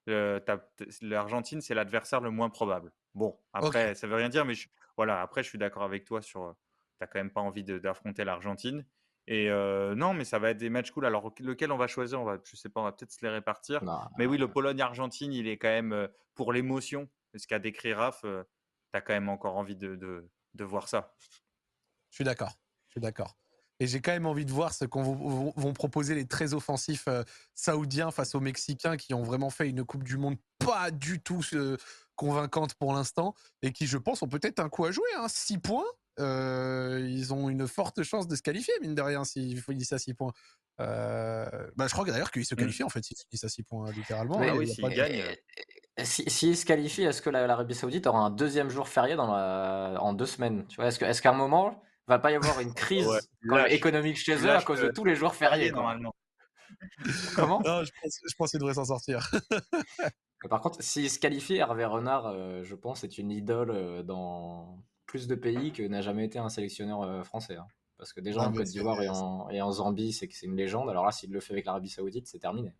l'Argentine, c'est l'adversaire le moins probable. Bon, après, ça veut rien dire, mais voilà, après, je suis d'accord avec toi sur. Tu n'as quand même pas envie d'affronter l'Argentine. Et euh, non, mais ça va être des matchs cool. Alors, lequel on va choisir? On va, Je sais pas, on va peut-être se les répartir. mais oui, le Pologne-Argentine, il est quand même pour l'émotion. Ce qu'a décrit Raph, tu as quand même encore envie de, de, de voir ça. Je suis d'accord. Je suis d'accord. Et j'ai quand même envie de voir ce qu'on vont proposer les très offensifs saoudiens face aux Mexicains qui ont vraiment fait une Coupe du Monde pas du tout convaincante pour l'instant et qui, je pense, ont peut-être un coup à jouer. Hein. 6 points, euh, ils ont une forte chance de se qualifier, mine de rien, s'ils finissent à 6 points. Euh, bah, je crois d'ailleurs qu'ils se mmh. qualifient en fait s'ils finissent à 6 points, littéralement. Hein, oui, s'ils gagnent. S'ils se qualifient, est-ce que l'Arabie Saoudite aura un deuxième jour férié dans la... en deux semaines? Tu vois Est-ce qu'à est un moment, va pas y avoir une *laughs* crise économique chez eux à cause de tous les jours fériés normalement *laughs* Comment? Non, je, pense, je pense qu'ils devraient s'en sortir. Par contre, s'il se qualifie, Hervé Renard, euh, je pense, est une idole euh, dans plus de pays que n'a jamais été un sélectionneur euh, français. Hein. Parce que déjà en Côte d'Ivoire et en, et en Zambie, c'est que c'est une légende. Alors là, s'il le fait avec l'Arabie Saoudite, c'est terminé.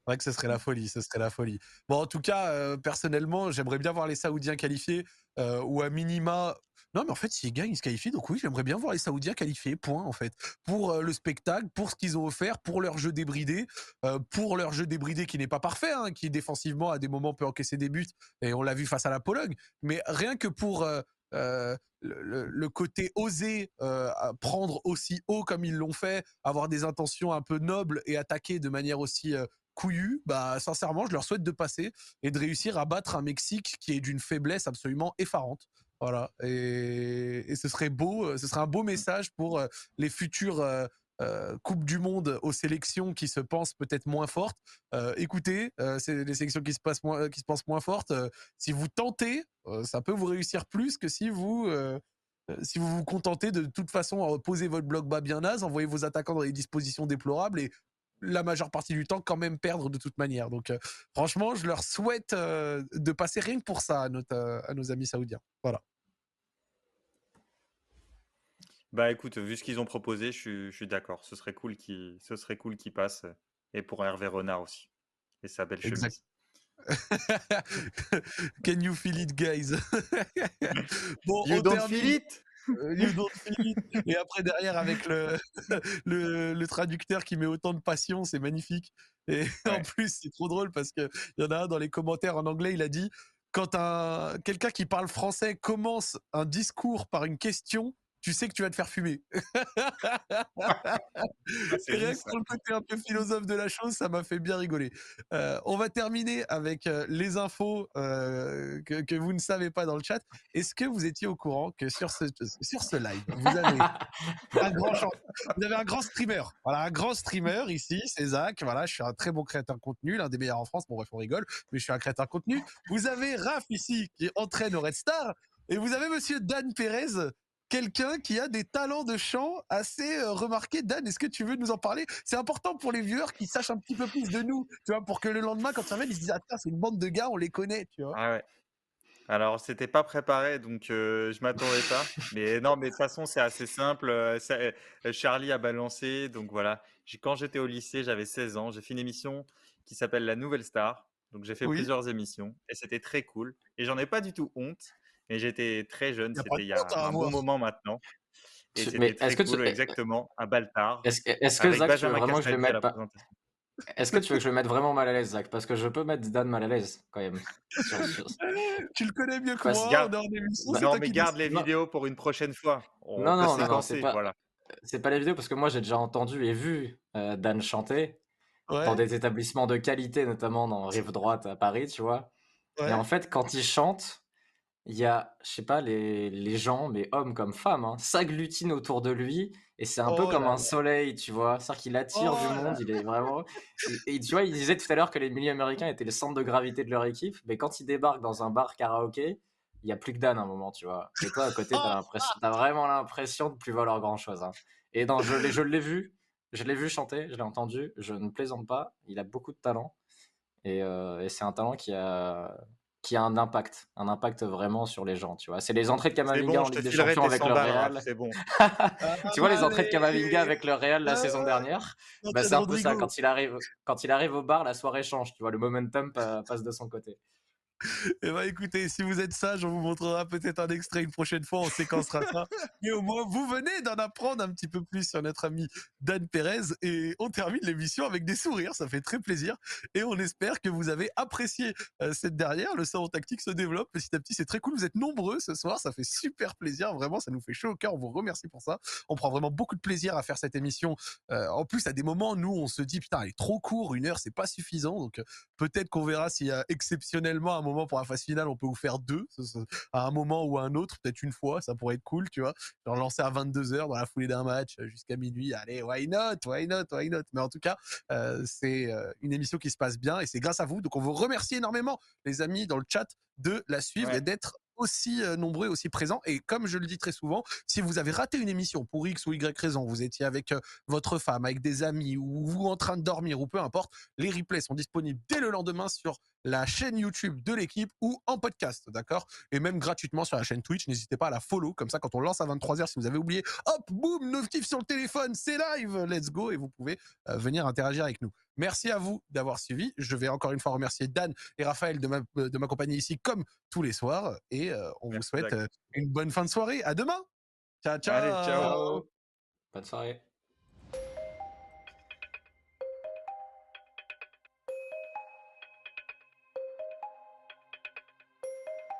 C'est vrai que ce serait la folie, ce serait la folie. Bon, en tout cas, euh, personnellement, j'aimerais bien voir les Saoudiens qualifiés euh, ou à minima. Non, mais en fait, s'ils gagnent, ils se qualifient. Donc oui, j'aimerais bien voir les Saoudiens qualifiés. Point, en fait, pour euh, le spectacle, pour ce qu'ils ont offert, pour leur jeu débridé, pour leur jeu débridé qui n'est pas parfait, hein, qui défensivement à des moments peut encaisser des buts. Et on l'a vu face à la Pologne. Mais rien que pour le, le, côté oser prendre aussi haut comme ils l'ont fait, avoir des intentions un peu nobles et attaquer de manière aussi couillu, bah sincèrement, je leur souhaite de passer et de réussir à battre un Mexique qui est d'une faiblesse absolument effarante. Voilà, et, ce serait beau, euh, ce serait un beau message pour euh, les futures euh, Coupes du Monde aux sélections qui se pensent peut-être moins fortes. écoutez, c'est les sélections qui se, passent moins, qui se pensent moins fortes. si vous tentez, ça peut vous réussir plus que si vous si vous vous contentez de, de toute façon poser votre bloc bas bien naze, envoyer vos attaquants dans des dispositions déplorables et la majeure partie du temps quand même perdre de toute manière. Donc euh, franchement, je leur souhaite euh, de passer rien que pour ça à, euh, à nos amis saoudiens. Voilà. Bah écoute, vu ce qu'ils ont proposé, je suis, d'accord. Ce serait cool qu'ils ce serait cool passent et pour Hervé Renard aussi et sa belle chemise. *laughs* Can you feel it, guys? *laughs* bon, you don't feel it? Euh, et après derrière avec *laughs* le, le, traducteur qui met autant de passion, c'est magnifique. Et en plus, c'est trop drôle parce que il y en a un dans les commentaires en anglais, il a dit quand un quelqu'un qui parle français commence un discours par une question, tu sais que tu vas te faire fumer. *laughs* c'est rien que pour le côté un peu philosophe de la chose, ça m'a fait bien rigoler. Euh, on va terminer avec euh, les infos euh, que, vous ne savez pas dans le chat. Est-ce que vous étiez au courant que sur ce, sur ce live, vous avez *laughs* un grand vous avez un grand streamer? Voilà, un grand streamer ici, c'est Zach. Voilà, je suis un très bon créateur de contenu, l'un des meilleurs en France. Bon, bref, on rigole, mais je suis un créateur de contenu. Vous avez Raph ici qui entraîne au Red Star. Et vous avez monsieur Dan Pérez quelqu'un qui a des talents de chant assez euh, remarqués. Dan, est-ce que tu veux nous en parler? C'est important pour les viewers qui sachent un petit peu plus de nous, tu vois, pour que le lendemain, quand ils reviennent, ils se disent ah c'est une bande de gars, on les connaît, tu vois. Ah ouais. Alors, c'était pas préparé, donc euh, je m'attendais pas. *laughs* Mais non, mais de toute façon, c'est assez simple. Euh, Charlie a balancé, donc voilà. Quand j'étais au lycée, j'avais 16 ans. J'ai fait une émission qui s'appelle La Nouvelle Star. Donc, j'ai fait plusieurs émissions et c'était très cool. Et j'en ai pas du tout honte. Mais j'étais très jeune, c'était il y a un bon moment maintenant. Et c'était très que cool, exactement, un baltard. Est-ce que Zach, tu veux vraiment que je le mette pas... Est-ce que tu veux que je le mette vraiment mal à l'aise, Zach? Parce que je peux mettre Dan mal à l'aise, quand même. *laughs* tu le connais mieux que moi, garde... Non, mais garde les vidéos pour une prochaine fois. non, non, non, c'est pas... Voilà. C'est pas les vidéos, parce que moi, j'ai déjà entendu et vu euh, Dan chanter dans des établissements de qualité, notamment dans Rive Droite à Paris, tu vois? Et en fait, quand il chante, il y a, je sais pas, les, les gens, mais hommes comme femmes, hein, s'agglutinent autour de lui et c'est un peu oh comme un soleil, tu vois? C'est-à-dire qu'il attire du oh monde, il est vraiment. Et, tu vois, il disait tout à l'heure que les milieux américains étaient le centre de gravité de leur équipe, mais quand il débarque dans un bar karaoké, il y a plus que Dan à un moment, tu vois? Et toi, à côté, t'as, l'impression, as vraiment l'impression de plus valoir grand-chose. Hein. Et dans, je, l'ai, je l'ai vu, je l'ai vu chanter, je l'ai entendu, je ne plaisante pas, il a beaucoup de talent. Et, euh, et c'est un talent qui a, qui a un impact, un impact vraiment sur les gens, tu vois. C'est les entrées de Kamavinga en Ligue des Champions avec le Real. C'est bon. *laughs* tu vois les entrées de Kamavinga avec le Real la saison dernière bah, C'est un peu ça, quand il, arrive, quand il arrive au bar, la soirée change, tu vois, le momentum passe de son côté. *laughs* Eh ben, écoutez, si vous êtes sage, on vous montrera peut-être un extrait une prochaine fois, on séquencera ça. *laughs* Mais au moins, vous venez d'en apprendre un petit peu plus sur notre ami Dan Perez et on termine l'émission avec des sourires, ça fait très plaisir. Et on espère que vous avez apprécié euh, cette dernière. Le salon tactique se développe petit à petit, c'est très cool. Vous êtes nombreux ce soir, ça fait super plaisir, vraiment, ça nous fait chaud au cœur. On vous remercie pour ça. On prend vraiment beaucoup de plaisir à faire cette émission. Euh, en plus, à des moments, nous, on se dit putain, elle est trop court, une heure, c'est pas suffisant. Donc euh, peut-être qu'on verra s'il y a exceptionnellement un moment pour la phase finale, on peut vous faire deux à un moment ou à un autre, peut-être une fois, ça pourrait être cool, tu vois. Genre lancer à 22h dans la foulée d'un match euh, jusqu'à minuit, allez, why not, why not, why not. Mais en tout cas, euh, c'est euh, une émission qui se passe bien et c'est grâce à vous. Donc on vous remercie énormément, les amis, dans le chat, de la suivre et d'être aussi nombreux, aussi présents. Et comme je le dis très souvent, si vous avez raté une émission pour X ou Y raison, vous étiez avec votre femme, avec des amis, ou vous en train de dormir, ou peu importe, les replays sont disponibles dès le lendemain sur la chaîne YouTube de l'équipe ou en podcast, d'accord? Et même gratuitement sur la chaîne Twitch, n'hésitez pas à la follow, comme ça quand on lance à 23h, si vous avez oublié, hop, boum, notif sur le téléphone, c'est live, let's go, et vous pouvez venir interagir avec nous. Merci à vous d'avoir suivi. Je vais encore une fois remercier Dan et Raphaël de m'accompagner ici comme tous les soirs. Et euh, on vous souhaite euh, une bonne fin de soirée. À demain. Ciao, ciao. Allez, ciao. Bonne soirée.